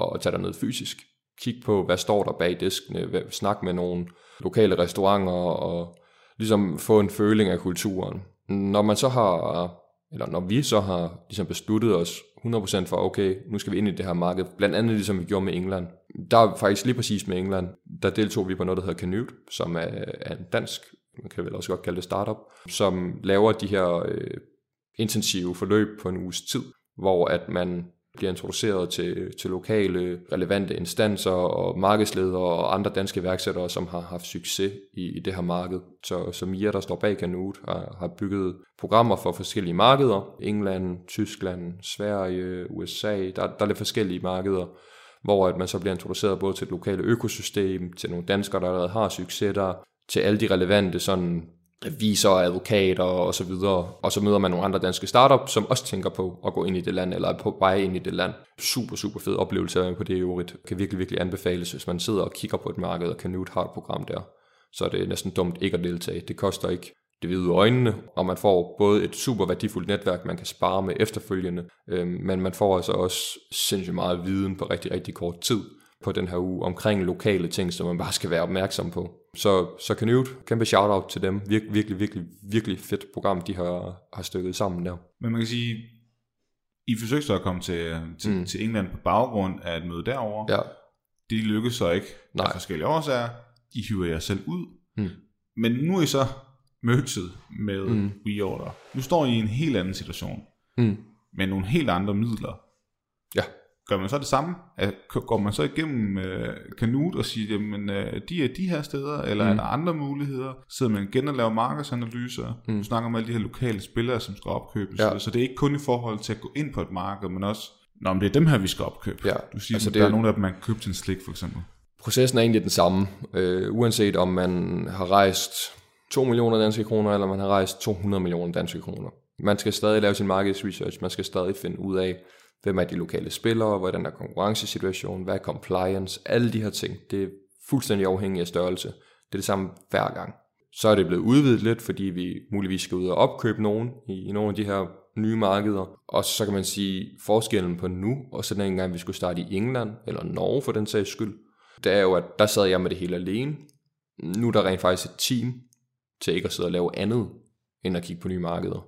at tage ned fysisk. Kig på, hvad står der bag diskene, snak med nogle lokale restauranter, og ligesom få en føling af kulturen. Når man så har, eller når vi så har ligesom besluttet os 100% for, okay, nu skal vi ind i det her marked, blandt andet ligesom vi gjorde med England. Der er faktisk lige præcis med England, der deltog vi på noget, der hedder Canute, som er, er en dansk man kan vel også godt kalde det startup, som laver de her øh, intensive forløb på en uges tid, hvor at man bliver introduceret til, til lokale relevante instanser og markedsledere og andre danske værksættere, som har haft succes i, i det her marked. Så, så Mia, der står bag Kanut, har, har bygget programmer for forskellige markeder. England, Tyskland, Sverige, USA, der, der er lidt forskellige markeder, hvor at man så bliver introduceret både til et lokale økosystem, til nogle danskere, der allerede har succes der, til alle de relevante sådan revisorer, advokater og så videre. Og så møder man nogle andre danske startups, som også tænker på at gå ind i det land, eller er på vej ind i det land. Super, super fed oplevelse at på det i øvrigt. Kan virkelig, virkelig anbefales, hvis man sidder og kigger på et marked og kan har et program der. Så er det næsten dumt ikke at deltage. Det koster ikke det hvide øjnene, og man får både et super værdifuldt netværk, man kan spare med efterfølgende, øh, men man får altså også sindssygt meget viden på rigtig, rigtig kort tid på den her uge omkring lokale ting, som man bare skal være opmærksom på. Så, så Canute, kæmpe shout-out til dem. Vir, virkelig, virkelig, virkelig fedt program, de har, har stykket sammen der. Men man kan sige, I forsøgte så at komme til, til, mm. til England på baggrund af et møde derovre. Ja. Det lykkedes så ikke Nej. af forskellige årsager. I hiver jer selv ud. Mm. Men nu er I så mødset med mm. WeOrder. Nu står I i en helt anden situation. Mm. Med nogle helt andre midler. Ja. Gør man så det samme? Går man så igennem øh, Kanut og siger, jamen øh, de er de her steder, eller mm. er der andre muligheder? Sidder man igen og laver markedsanalyser? Mm. Du snakker om alle de her lokale spillere, som skal opkøbes. Ja. Så det er ikke kun i forhold til at gå ind på et marked, men også, Nå, men det er dem her, vi skal opkøbe. Ja. Du siger, altså, det der er nogle af dem, man kan købe til en slik, for eksempel. Processen er egentlig den samme, øh, uanset om man har rejst 2 millioner danske kroner, eller man har rejst 200 millioner danske kroner. Man skal stadig lave sin markedsresearch, man skal stadig finde ud af, hvem er de lokale spillere, hvordan er konkurrencesituationen, hvad er compliance, alle de her ting, det er fuldstændig afhængigt af størrelse. Det er det samme hver gang. Så er det blevet udvidet lidt, fordi vi muligvis skal ud og opkøbe nogen i, i nogle af de her nye markeder. Og så kan man sige, forskellen på nu, og så den gang vi skulle starte i England, eller Norge for den sags skyld, det er jo, at der sad jeg med det hele alene. Nu er der rent faktisk et team til ikke at sidde og lave andet, end at kigge på nye markeder.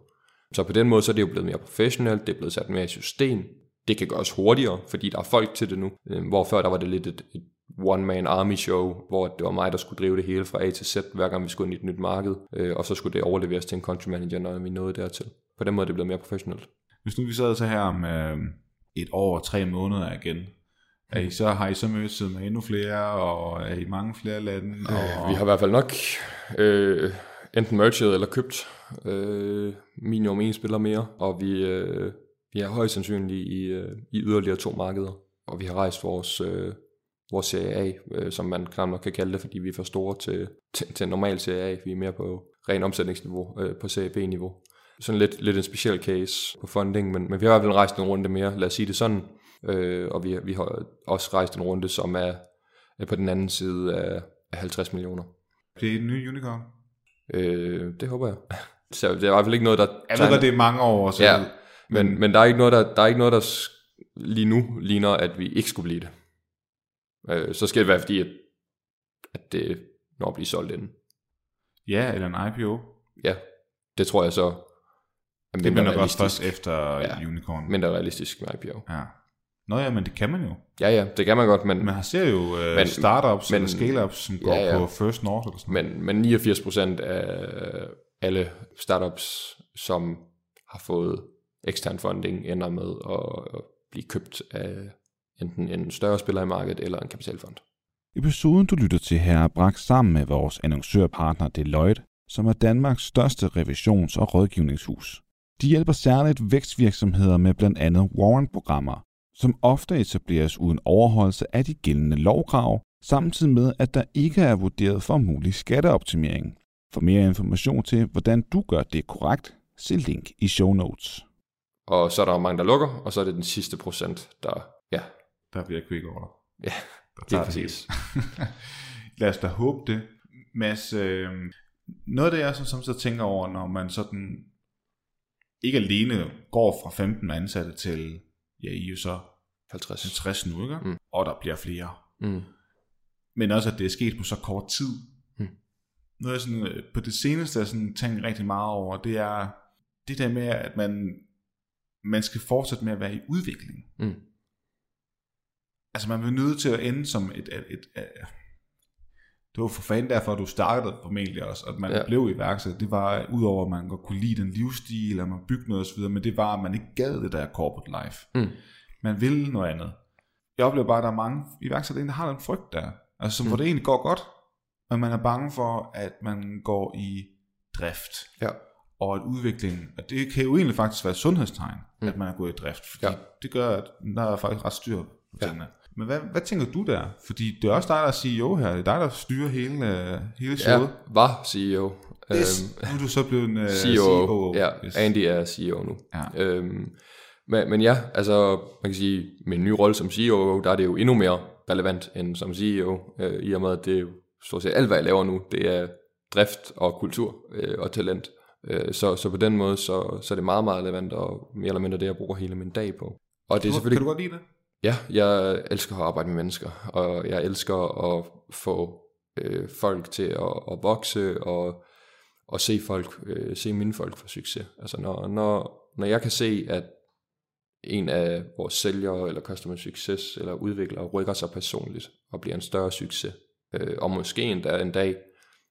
Så på den måde så er det jo blevet mere professionelt, det er blevet sat mere i system, det kan gøres hurtigere, fordi der er folk til det nu. Øh, hvor før der var det lidt et, et one-man army show, hvor det var mig, der skulle drive det hele fra A til Z, hver gang vi skulle ind i et nyt marked, øh, og så skulle det overleveres til en country manager, når vi nåede dertil. På den måde er det blevet mere professionelt. Hvis nu vi sad så her om øh, et år og tre måneder igen, er I så, har I så mødtes med endnu flere, og er I mange flere lande? Og... vi har i hvert fald nok øh, enten merchet eller købt øh, minimum en spiller mere, og vi, øh, vi er højst sandsynligt i, øh, i yderligere to markeder, og vi har rejst vores, øh, vores Serie A, øh, som man knap nok kan kalde det, fordi vi er for store til, til, til normal Serie A. Vi er mere på ren omsætningsniveau, øh, på Serie B-niveau. Sådan lidt, lidt en speciel case på funding, men, men vi har i hvert fald rejst en runde mere, lad os sige det sådan, øh, og vi, vi har også rejst en runde, som er, er på den anden side af, af 50 millioner. Det er en ny unicorn? Øh, det håber jeg. *laughs* Så det er i hvert fald ikke noget, der... Jeg ved godt, det er mange år, så ja. Men, men der, er ikke noget, der, der er ikke noget, der lige nu ligner, at vi ikke skulle blive det. Øh, så skal det være fordi, at, at det når at blive solgt inden. Ja, eller en IPO. Ja, det tror jeg så er Det bliver nok også først efter ja, Unicorn. Mindre realistisk med IPO. Ja. Nå ja, men det kan man jo. Ja, ja, det kan man godt, men... Man ser jo uh, men, startups men, eller scale-ups, som går ja, ja. på First North eller sådan men, men 89% af alle startups, som har fået ekstern funding ender med at blive købt af enten en større spiller i markedet eller en kapitalfond. Episoden, du lytter til her, er bragt sammen med vores annoncørpartner Deloitte, som er Danmarks største revisions- og rådgivningshus. De hjælper særligt vækstvirksomheder med blandt andet warrant-programmer, som ofte etableres uden overholdelse af de gældende lovkrav, samtidig med, at der ikke er vurderet for mulig skatteoptimering. For mere information til, hvordan du gør det korrekt, se link i show notes. Og så er der mange, der lukker, og så er det den sidste procent, der, ja. Der bliver quick order. Ja, det er præcis. *laughs* Lad os da håbe det. Mads, øh, noget af det, jeg så, som så tænker over, når man sådan ikke alene går fra 15 ansatte til, ja, I er jo så 50. 50 nu, ikke? Mm. Og der bliver flere. Mm. Men også, at det er sket på så kort tid. Mm. Noget jeg sådan, øh, på det seneste, jeg sådan tænker rigtig meget over, det er det der med, at man, man skal fortsætte med at være i udvikling. Mm. Altså man er nødt til at ende som et, et, et, et det var for fanden derfor, at du startede formentlig også, at man ja. blev iværksætter. Det var udover, at man godt kunne lide den livsstil, og man bygge noget osv., men det var, at man ikke gad det der corporate life. Mm. Man ville noget andet. Jeg oplever bare, at der er mange iværksættere, der har den frygt der. Altså, som mm. hvor det egentlig går godt, men man er bange for, at man går i drift. Ja. Og at udviklingen, og det kan jo egentlig faktisk være et sundhedstegn, mm. at man er gået i drift. Fordi Ja. det gør, at der er faktisk ret styr på Ja. tingene. Men hvad, hvad tænker du der? Fordi det er også dig, der er CEO her. Det er dig, der styrer hele, øh, hele Ja, showet. var CEO. Yes. Øhm, Nu er du så blevet en *laughs* uh, CEO. CEO. Ja, Yes. Andy er CEO nu. Ja. Øhm, men, men ja, altså man kan sige, med en ny rolle som CEO, der er det jo endnu mere relevant end som CEO, øh, i og med at det er jo stort set alt, hvad jeg laver nu, det er drift og kultur øh, og talent. Øh, så, så på den måde, så, så er det meget, meget relevant, og mere eller mindre det, jeg bruger hele min dag på. Og det er selvfølgelig... Kan du godt lide det? Ja, jeg elsker at arbejde med mennesker, og jeg elsker at få øh, folk til at, at vokse og, og se folk, øh, se mine folk få succes. Altså når, når, når jeg kan se, at en af vores sælgere eller customer success eller udviklere rykker sig personligt og bliver en større succes, øh, og måske endda en dag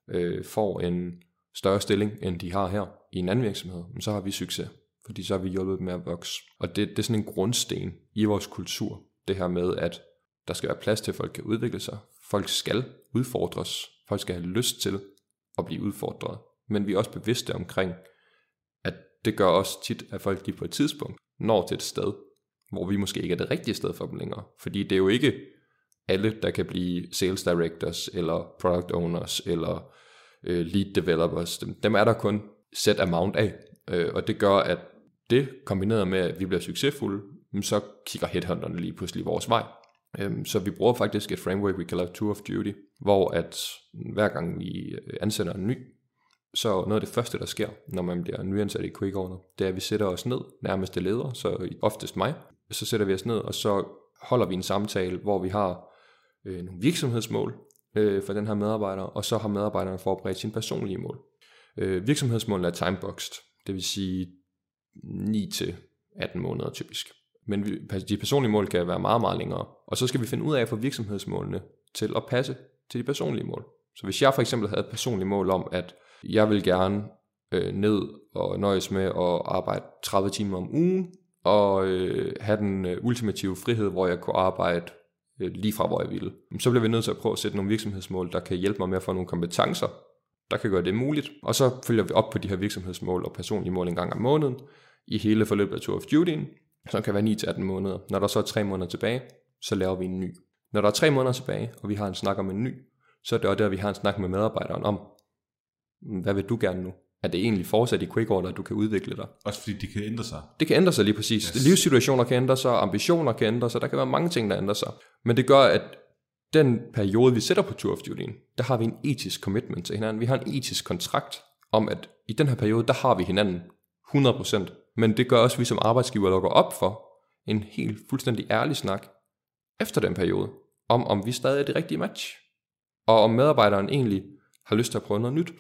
øh, får en større stilling, end de har her i en anden virksomhed, så har vi succes, fordi så har vi hjulpet dem med at vokse. Og det, det er sådan en grundsten i vores kultur, det her med, at der skal være plads til, at folk kan udvikle sig. Folk skal udfordres. Folk skal have lyst til at blive udfordret. Men vi er også bevidste omkring, at det gør også tit, at folk lige på et tidspunkt når til et sted, hvor vi måske ikke er det rigtige sted for dem længere. Fordi det er jo ikke alle, der kan blive sales directors, eller product owners, eller øh, lead developers. Dem, dem er der kun set amount af. Øh, og det gør, at det kombineret med, at vi bliver succesfulde, så kigger headhunterne lige pludselig vores vej. Øhm, så vi bruger faktisk et framework, vi kalder Tour of Duty, hvor at hver gang vi øh, ansætter en ny, så noget af det første, der sker, når man bliver nyansat i Quick Owner, det er, at vi sætter os ned, nærmeste leder, så oftest mig, så sætter vi os ned, og så holder vi en samtale, hvor vi har øh, nogle virksomhedsmål øh, for den her medarbejder, og så har medarbejderen forberedt sine personlige mål. Øh, virksomhedsmålene er timeboxed, det vil sige 9 til 18 måneder typisk. Men vi, de personlige mål kan være meget, meget længere. Og så skal vi finde ud af at få virksomhedsmålene til at passe til de personlige mål. Så hvis jeg for eksempel havde et personligt mål om, at jeg vil gerne øh, ned og nøjes med at arbejde 30 timer om ugen, og øh, have den øh, ultimative frihed, hvor jeg kunne arbejde øh, lige fra, hvor jeg ville. Så bliver vi nødt til at prøve at sætte nogle virksomhedsmål, der kan hjælpe mig med at få nogle kompetencer, der kan gøre det muligt. Og så følger vi op på de her virksomhedsmål og personlige mål en gang om måneden, i hele forløbet af Tour of Duty, som kan være 9-18 måneder. Når der så er 3 måneder tilbage, så laver vi en ny. Når der er 3 måneder tilbage, og vi har en snak om en ny, så er det også der, vi har en snak med medarbejderen om, hvad vil du gerne nu? Er det egentlig fortsat i quick order, at du kan udvikle dig? Også fordi de kan ændre sig. Det kan ændre sig lige præcis. Yes. Livssituationer kan ændre sig, ambitioner kan ændre sig, der kan være mange ting, der ændrer sig. Men det gør, at den periode, vi sætter på Tour of Duty, der har vi en etisk commitment til hinanden. Vi har en etisk kontrakt om, at i den her periode, der har vi hinanden 100%. Men det gør også, at vi som arbejdsgiver lukker op for en helt fuldstændig ærlig snak efter den periode, om om vi stadig er det rigtige match. Og om medarbejderen egentlig har lyst til at prøve noget nyt.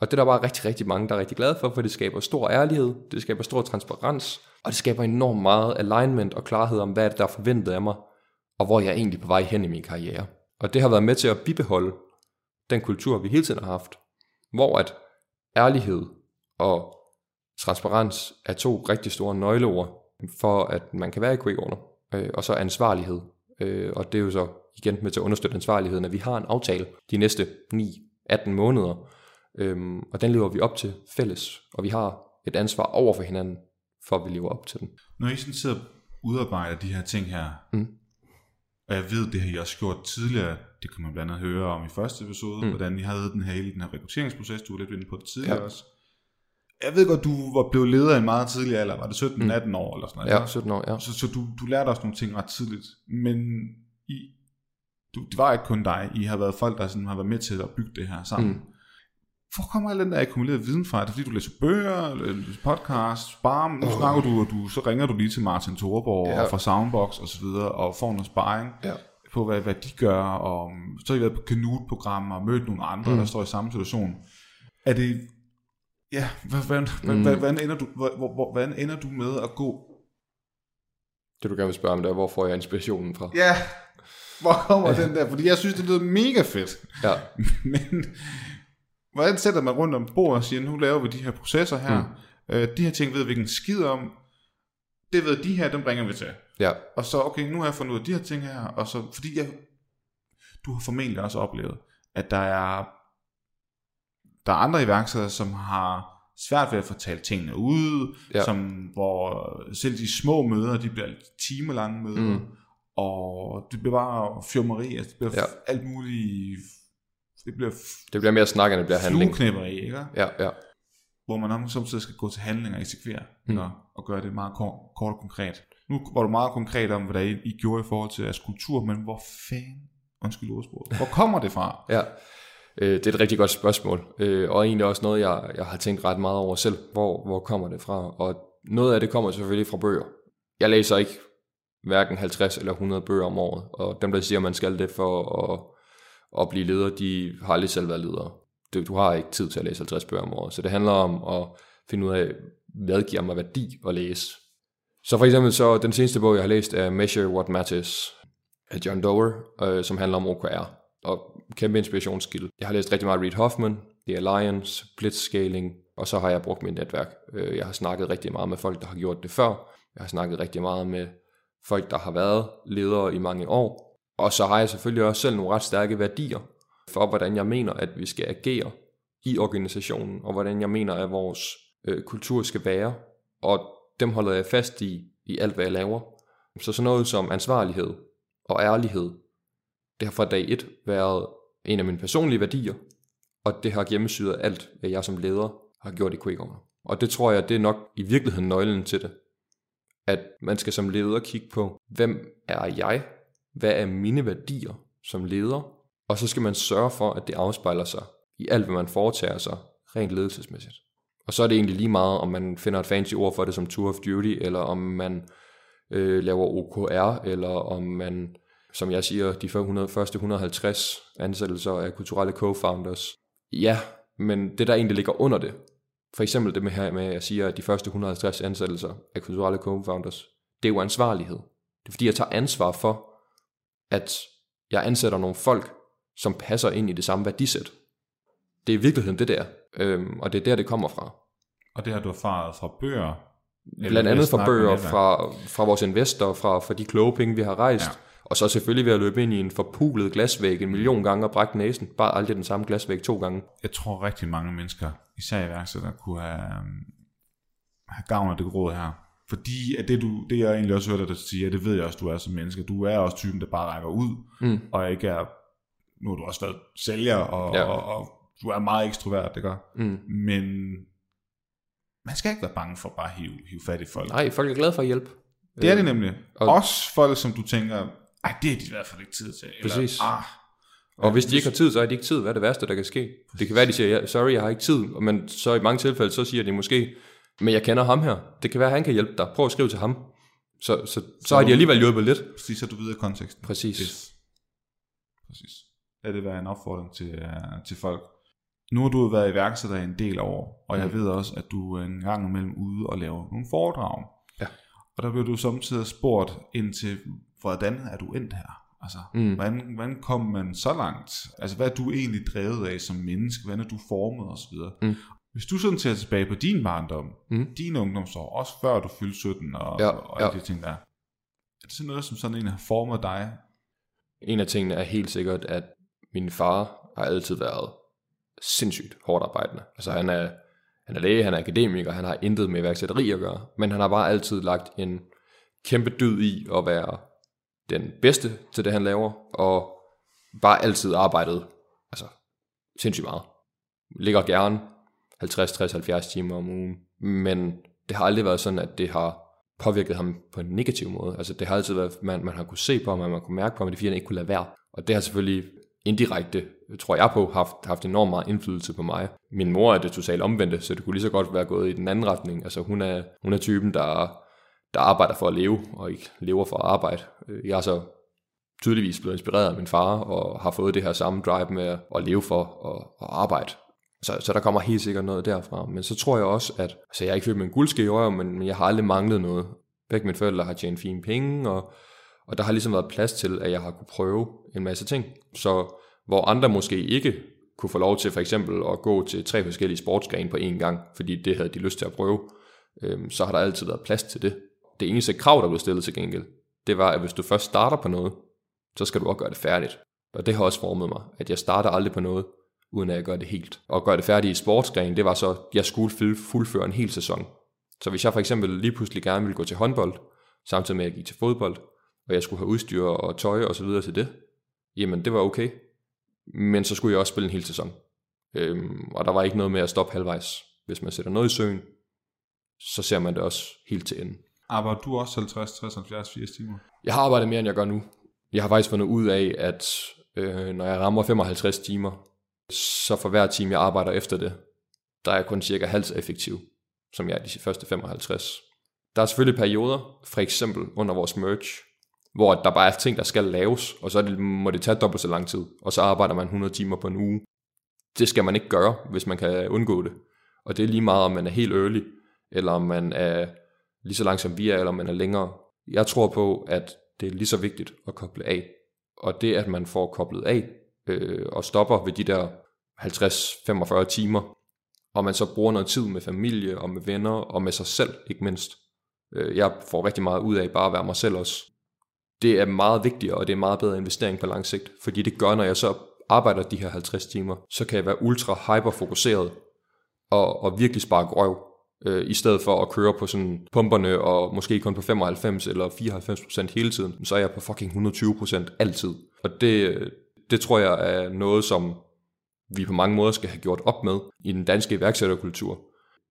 Og det er der bare rigtig, rigtig mange, der er rigtig glade for, for det skaber stor ærlighed, det skaber stor transparens, og det skaber enormt meget alignment og klarhed om, hvad er det, der er forventet af mig, og hvor jeg er egentlig på vej hen i min karriere. Og det har været med til at bibeholde den kultur, vi hele tiden har haft, hvor at ærlighed og transparens er to rigtig store nøgleord for, at man kan være i quick order. Øh, og så ansvarlighed. Øh, og det er jo så igen med til at understøtte ansvarligheden, at vi har en aftale de næste 9-18 måneder, øhm, og den lever vi op til fælles. Og vi har et ansvar over for hinanden, for at vi lever op til den. Når I sådan sidder og udarbejder de her ting her, mm. og jeg ved, det har I også gjort tidligere, det kan man blandt andet høre om i første episode, mm. hvordan I havde den her, hele den her rekrutteringsproces, du var lidt inde på det tidligere ja. også. Jeg ved godt, du var blevet leder i en meget tidlig alder, var det 17-18 mm. år eller sådan noget? Ja, 17 år, ja. Så, så du, du lærte også nogle ting ret tidligt, men I, du, det var ikke kun dig, I har været folk, der sådan har været med til at bygge det her sammen. Mm. Hvor kommer al den der akkumulerede viden fra? Er det fordi, du læser bøger, læser podcast, bare nu oh. snakker du, og du, så ringer du lige til Martin Thorborg ja. og fra Soundbox og så videre, og får noget sparring ja. på, hvad, hvad de gør, og så har I været på Canute-programmer og mødt nogle andre, mm. der står i samme situation. Er det, ja, hvordan, mm. hvordan, ender du, hvordan ender du med at gå? Det du gerne vil spørge om, det er, hvor får jeg inspirationen fra? Ja, hvor kommer den der? Fordi jeg synes, det lyder mega fedt. Ja. *laughs* Men hvordan sætter man rundt om bordet og siger, nu laver vi de her processer her. Mm. Øh, de her ting ved vi ikke en skid om. Det ved de her, dem bringer vi til. Ja. Og så, okay, nu har jeg fundet ud af de her ting her. Og så, fordi jeg, du har formentlig også oplevet, at der er, der er andre iværksættere, som har svært ved at få talt tingene ud, ja. som, hvor selv de små møder, de bliver timelange møder, mm. og det bliver bare fjumeri, altså det bliver ja. alt muligt det bliver, det bliver mere snak, end det bliver handling. ikke? Ja, ja. Hvor man samtidig skal gå til handling og eksekvere, mm. og, og gøre det meget kort, kort og konkret. Nu var du meget konkret om, hvad I, I gjorde i forhold til jeres kultur, men hvor fanden, undskyld ordsproget, hvor kommer det fra? *laughs* ja, øh, det er et rigtig godt spørgsmål, øh, og egentlig også noget, jeg, jeg har tænkt ret meget over selv. Hvor, hvor kommer det fra? Og noget af det kommer selvfølgelig fra bøger. Jeg læser ikke hverken 50 eller 100 bøger om året, og dem, der siger, at man skal det for at at blive leder, de har aldrig selv været ledere. Du, du har ikke tid til at læse 50 bøger om året, så det handler om at finde ud af, hvad giver mig værdi at læse. Så for eksempel så den seneste bog, jeg har læst, er Measure What Matters af John Doerr, øh, som handler om OKR og kæmpe inspirationskilde. Jeg har læst rigtig meget Reid Hoffman, The Alliance, Blitzscaling, og så har jeg brugt mit netværk. Øh, jeg har snakket rigtig meget med folk, der har gjort det før. Jeg har snakket rigtig meget med folk, der har været ledere i mange år, og så har jeg selvfølgelig også selv nogle ret stærke værdier for, hvordan jeg mener, at vi skal agere i organisationen, og hvordan jeg mener, at vores øh, kultur skal være. Og dem holder jeg fast i, i alt hvad jeg laver. Så sådan noget som ansvarlighed og ærlighed, det har fra dag et været en af mine personlige værdier, og det har gennemsyret alt, hvad jeg som leder har gjort i QuickOwner. Og det tror jeg, det er nok i virkeligheden nøglen til det. At man skal som leder kigge på, hvem er jeg hvad er mine værdier som leder, og så skal man sørge for, at det afspejler sig i alt, hvad man foretager sig rent ledelsesmæssigt. Og så er det egentlig lige meget, om man finder et fancy ord for det som Tour of Duty, eller om man øh, laver OKR, eller om man, som jeg siger, de første 150 ansættelser af kulturelle co-founders. Ja, men det der egentlig ligger under det, for eksempel det med her med, at jeg siger, at de første 150 ansættelser af kulturelle co-founders, det er jo ansvarlighed. Det er fordi, jeg tager ansvar for, at jeg ansætter nogle folk, som passer ind i det samme værdisæt. Det er i virkeligheden det der, øhm, og det er der, det kommer fra. Og det har du erfaret fra bøger? Blandt andet fra bøger, fra, fra vores investorer, fra, fra de kloge penge, vi har rejst, ja. og så selvfølgelig ved at løbe ind i en forpulet glasvæg en million gange og brække næsen. Bare aldrig den samme glasvæg to gange. Jeg tror rigtig mange mennesker, især i værksætter, kunne have, have gavn af det råd her. Fordi at det, du, det jeg egentlig også hørte dig sige, det ved jeg også, du er som menneske, du er også typen, der bare rækker ud, mm. og ikke er, nu har du også været sælger, og, ja. og, og du er meget ekstrovert, det gør. Mm. Men man skal ikke være bange for bare at hive, hive fat i folk. Nej, folk er glade for at hjælpe. Det er det nemlig. Og, også folk, som du tænker, ej, det er de i hvert fald ikke tid til. Eller, præcis. Ah, og hvis de ikke har tid, så er de ikke tid. Hvad er det værste, der kan ske? Det kan være, at de siger, sorry, jeg har ikke tid. Men så i mange tilfælde, så siger de måske, men jeg kender ham her. Det kan være, at han kan hjælpe dig. Prøv at skrive til ham. Så, så, så, så har de alligevel hjulpet lidt. Præcis, så du videre konteksten. Præcis. Yes. Præcis. Lad det være en opfordring til, uh, til folk. Nu har du været iværksætter i en del år, og jeg mm. ved også, at du er en gang imellem ude og laver nogle foredrag. Ja. Og der bliver du samtidig spurgt ind til, hvordan er du endt her? Altså, mm. hvordan, hvordan kom man så langt? Altså, hvad er du egentlig drevet af som menneske? Hvordan er du formet osv.? Mm. Hvis du sådan ser tilbage på din barndom, mm. din ungdomsår, også før du fyldte 17 og, ja, og alle ja. de ting der, er det sådan noget, som sådan en har formet dig? En af tingene er helt sikkert, at min far har altid været sindssygt hårdt arbejdende. Altså han er, han er læge, han er akademiker, han har intet med iværksætteri at gøre, men han har bare altid lagt en kæmpe dyd i at være den bedste til det, han laver, og bare altid arbejdet altså, sindssygt meget. Ligger gerne 50, 60, 70 timer om ugen, men det har aldrig været sådan, at det har påvirket ham på en negativ måde. Altså det har altid været, man, man har kunne se på ham, man kunne mærke på ham, det er fordi han ikke kunne lade være. Og det har selvfølgelig indirekte, tror jeg på, haft, haft enormt meget indflydelse på mig. Min mor er det totalt omvendte, så det kunne lige så godt være gået i den anden retning. Altså hun er, hun er typen, der, der arbejder for at leve, og ikke lever for at arbejde. Jeg er så tydeligvis blevet inspireret af min far, og har fået det her samme drive med at leve for at, at arbejde. Så, så der kommer helt sikkert noget derfra. Men så tror jeg også, at altså jeg er ikke født med en guldske men, men jeg har aldrig manglet noget. Begge mine forældre har tjent fine penge, og, og der har ligesom været plads til, at jeg har kunne prøve en masse ting. Så hvor andre måske ikke kunne få lov til for eksempel at gå til tre forskellige sportsgrene på én gang, fordi det havde de lyst til at prøve, øhm, så har der altid været plads til det. Det eneste krav, der blev stillet til gengæld, det var, at hvis du først starter på noget, så skal du også gøre det færdigt. Og det har også formet mig, at jeg starter aldrig på noget, uden at jeg gør det helt. Og gøre det færdigt i sportsgren, det var så, at jeg skulle fuldføre en hel sæson. Så hvis jeg for eksempel lige pludselig gerne ville gå til håndbold, samtidig med at jeg gik til fodbold, og jeg skulle have udstyr og tøj og så videre til det, jamen det var okay. Men så skulle jeg også spille en hel sæson. Øhm, og der var ikke noget med at stoppe halvvejs. Hvis man sætter noget i søen, så ser man det også helt til enden. Arbejder du også 50, 60, 70, 80 timer? Jeg har arbejdet mere, end jeg gør nu. Jeg har faktisk fundet ud af, at øh, når jeg rammer 55 timer, så for hver time, jeg arbejder efter det, der er jeg kun cirka halvt effektiv, som jeg er de første 55. Der er selvfølgelig perioder, for eksempel under vores merch, hvor der bare er ting, der skal laves, og så det, må det tage dobbelt så lang tid, og så arbejder man 100 timer på en uge. Det skal man ikke gøre, hvis man kan undgå det. Og det er lige meget, om man er helt early, eller om man er lige så lang som vi er, eller om man er længere. Jeg tror på, at det er lige så vigtigt at koble af. Og det, at man får koblet af, øh, og stopper ved de der 50-45 timer, og man så bruger noget tid med familie og med venner og med sig selv, ikke mindst. Øh, jeg får rigtig meget ud af bare at være mig selv også. Det er meget vigtigere, og det er meget bedre investering på lang sigt, fordi det gør, når jeg så arbejder de her 50 timer, så kan jeg være ultra hyperfokuseret og, og virkelig sparke røv, øh, i stedet for at køre på sådan pumperne og måske kun på 95 eller 94% hele tiden, så er jeg på fucking 120% altid. Og det, det tror jeg er noget, som vi på mange måder skal have gjort op med i den danske iværksætterkultur.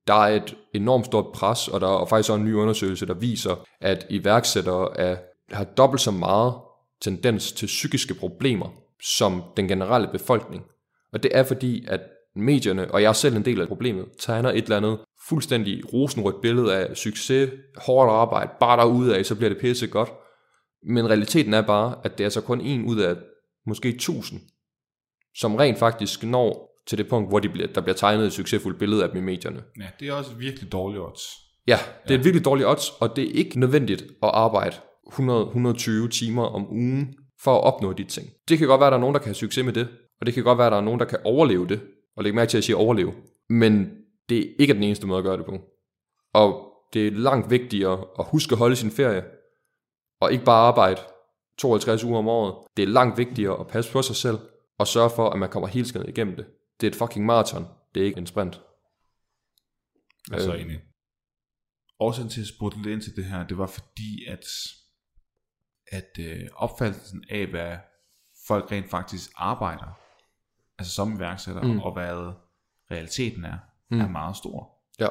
Der er et enormt stort pres, og der er faktisk også en ny undersøgelse, der viser, at iværksættere er, har dobbelt så meget tendens til psykiske problemer som den generelle befolkning. Og det er fordi, at medierne, og jeg er selv en del af problemet, tegner et eller andet fuldstændig rosenrødt billede af succes, hårdt arbejde, bare derude af, så bliver det pisse godt. Men realiteten er bare, at det er så kun en ud af måske 1000, som rent faktisk når til det punkt, hvor de bliver, der bliver tegnet et succesfuldt billede af dem i medierne. Ja, det er også et virkelig dårligt odds. Ja, det er et virkelig dårligt odds, og det er ikke nødvendigt at arbejde 100-120 timer om ugen for at opnå de ting. Det kan godt være, at der er nogen, der kan have succes med det, og det kan godt være, at der er nogen, der kan overleve det, og lægge mærke til at sige overleve. Men det er ikke den eneste måde at gøre det på. Og det er langt vigtigere at huske at holde sin ferie, og ikke bare arbejde 52 uger om året. Det er langt vigtigere at passe på sig selv, og sørge for, at man kommer helt skadet igennem det. Det er et fucking maraton, det er ikke en sprint. Jeg er så øh. enig. Årsagen til at spurgte lidt ind til det her, det var fordi, at, at øh, opfattelsen af, hvad folk rent faktisk arbejder, altså som iværksætter, mm. og hvad realiteten er, mm. er meget stor. Ja.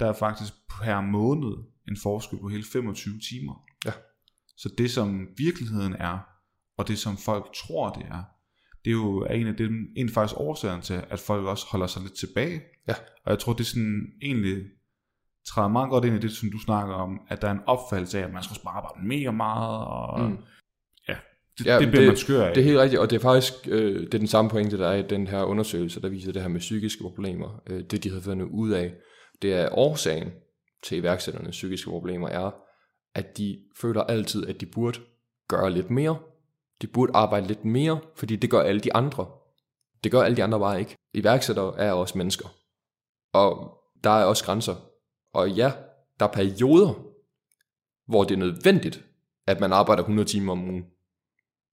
Der er faktisk per måned en forskel på hele 25 timer. Ja. Så det som virkeligheden er, og det som folk tror det er, det er jo en af dem, en faktisk årsagerne til, at folk også holder sig lidt tilbage. Ja. Og jeg tror, det er sådan egentlig træder meget godt ind i det, som du snakker om, at der er en opfattelse af, at man skal bare arbejde mega meget, og mm. ja, det, ja, det bliver det, man skør af. Det er helt rigtigt, og det er faktisk øh, det er den samme pointe, der er i den her undersøgelse, der viser det her med psykiske problemer. Øh, det, de har fundet ud af, det er årsagen til iværksætternes psykiske problemer er, at de føler altid, at de burde gøre lidt mere. De burde arbejde lidt mere, fordi det gør alle de andre. Det gør alle de andre bare ikke. Iværksættere er også mennesker. Og der er også grænser. Og ja, der er perioder, hvor det er nødvendigt, at man arbejder 100 timer om ugen.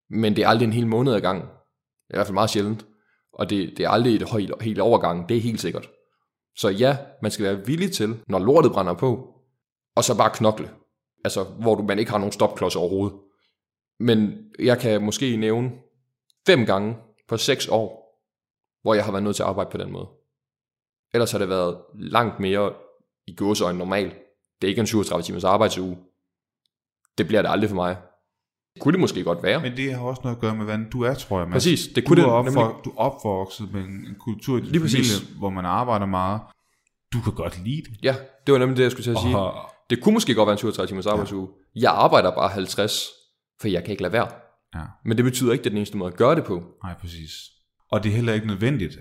Men det er aldrig en hel måned ad gang. Det er i hvert fald meget sjældent. Og det, det er aldrig et helt, helt overgang, det er helt sikkert. Så ja, man skal være villig til, når lortet brænder på, og så bare knokle. Altså, hvor du, man ikke har nogen stopklods overhovedet. Men jeg kan måske nævne fem gange på seks år, hvor jeg har været nødt til at arbejde på den måde. Ellers har det været langt mere i gåsøjne normalt. Det er ikke en 37 timers arbejdsuge. Det bliver det aldrig for mig. Det kunne det måske godt være. Men det har også noget at gøre med, hvordan du er, tror jeg. Mads. Præcis, det kunne du, er opfor, nemlig... du er opvokset med en kultur i din familie, præcis. hvor man arbejder meget. Du kan godt lide det. Ja, det var nemlig det, jeg skulle til at sige. Og... Det kunne måske godt være en 37 timers arbejdsuge. Ja. Jeg arbejder bare 50, for jeg kan ikke lade være. Ja. Men det betyder ikke, at det er den eneste måde at gøre det på. Nej, præcis. Og det er heller ikke nødvendigt.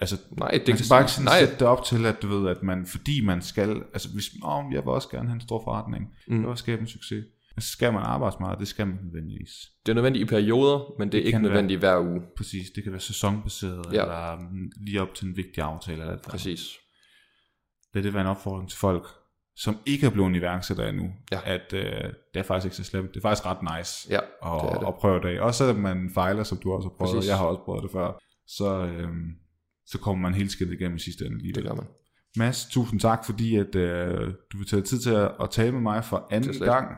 Altså, nej, det man skal bare ikke sådan nej. sætte det op til, at du ved, at man, fordi man skal, altså hvis, åh, jeg vil også gerne have en stor forretning, mm. jeg vil også skabe en succes, så skal man arbejde meget, det skal man nødvendigvis. Det er nødvendigt i perioder, men det, det er ikke nødvendigt være, hver uge. Præcis, det kan være sæsonbaseret, ja. eller mm, lige op til en vigtig aftale. Eller præcis. Det det være en opfordring til folk, som ikke er blevet iværksætter endnu, ja. at øh, det er faktisk ikke så slemt. Det er faktisk ret nice ja, at, det det. at prøve det. Også selvom man fejler, som du også har prøvet, Præcis. jeg har også prøvet det før, så, øh, så kommer man helt skidt igennem i sidste ende. Lige det gør man. Mads, tusind tak, fordi at, øh, du vil tage tid til at, at tale med mig for anden gang.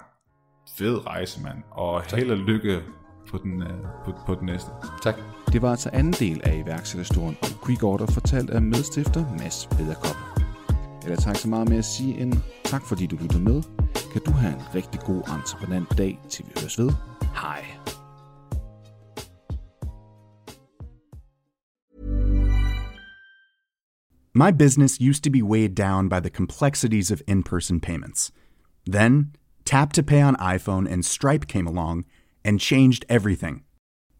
Fed rejse, mand. Og tak. held og lykke på den, øh, på, på den næste. Tak. Det var altså anden del af iværksætterhistorien om Quick Order, fortalt af medstifter Mads Bederkop. Eller tak så meget med at sige en tak, fordi du lyttede med. Kan du have en rigtig god entreprenant dag, til vi høres ved. Hej. My business used to be weighed down by the complexities of in person payments. Then, Tap to Pay on iPhone and Stripe came along and changed everything.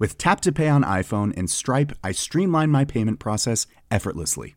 With Tap to Pay on iPhone and Stripe, I streamlined my payment process effortlessly.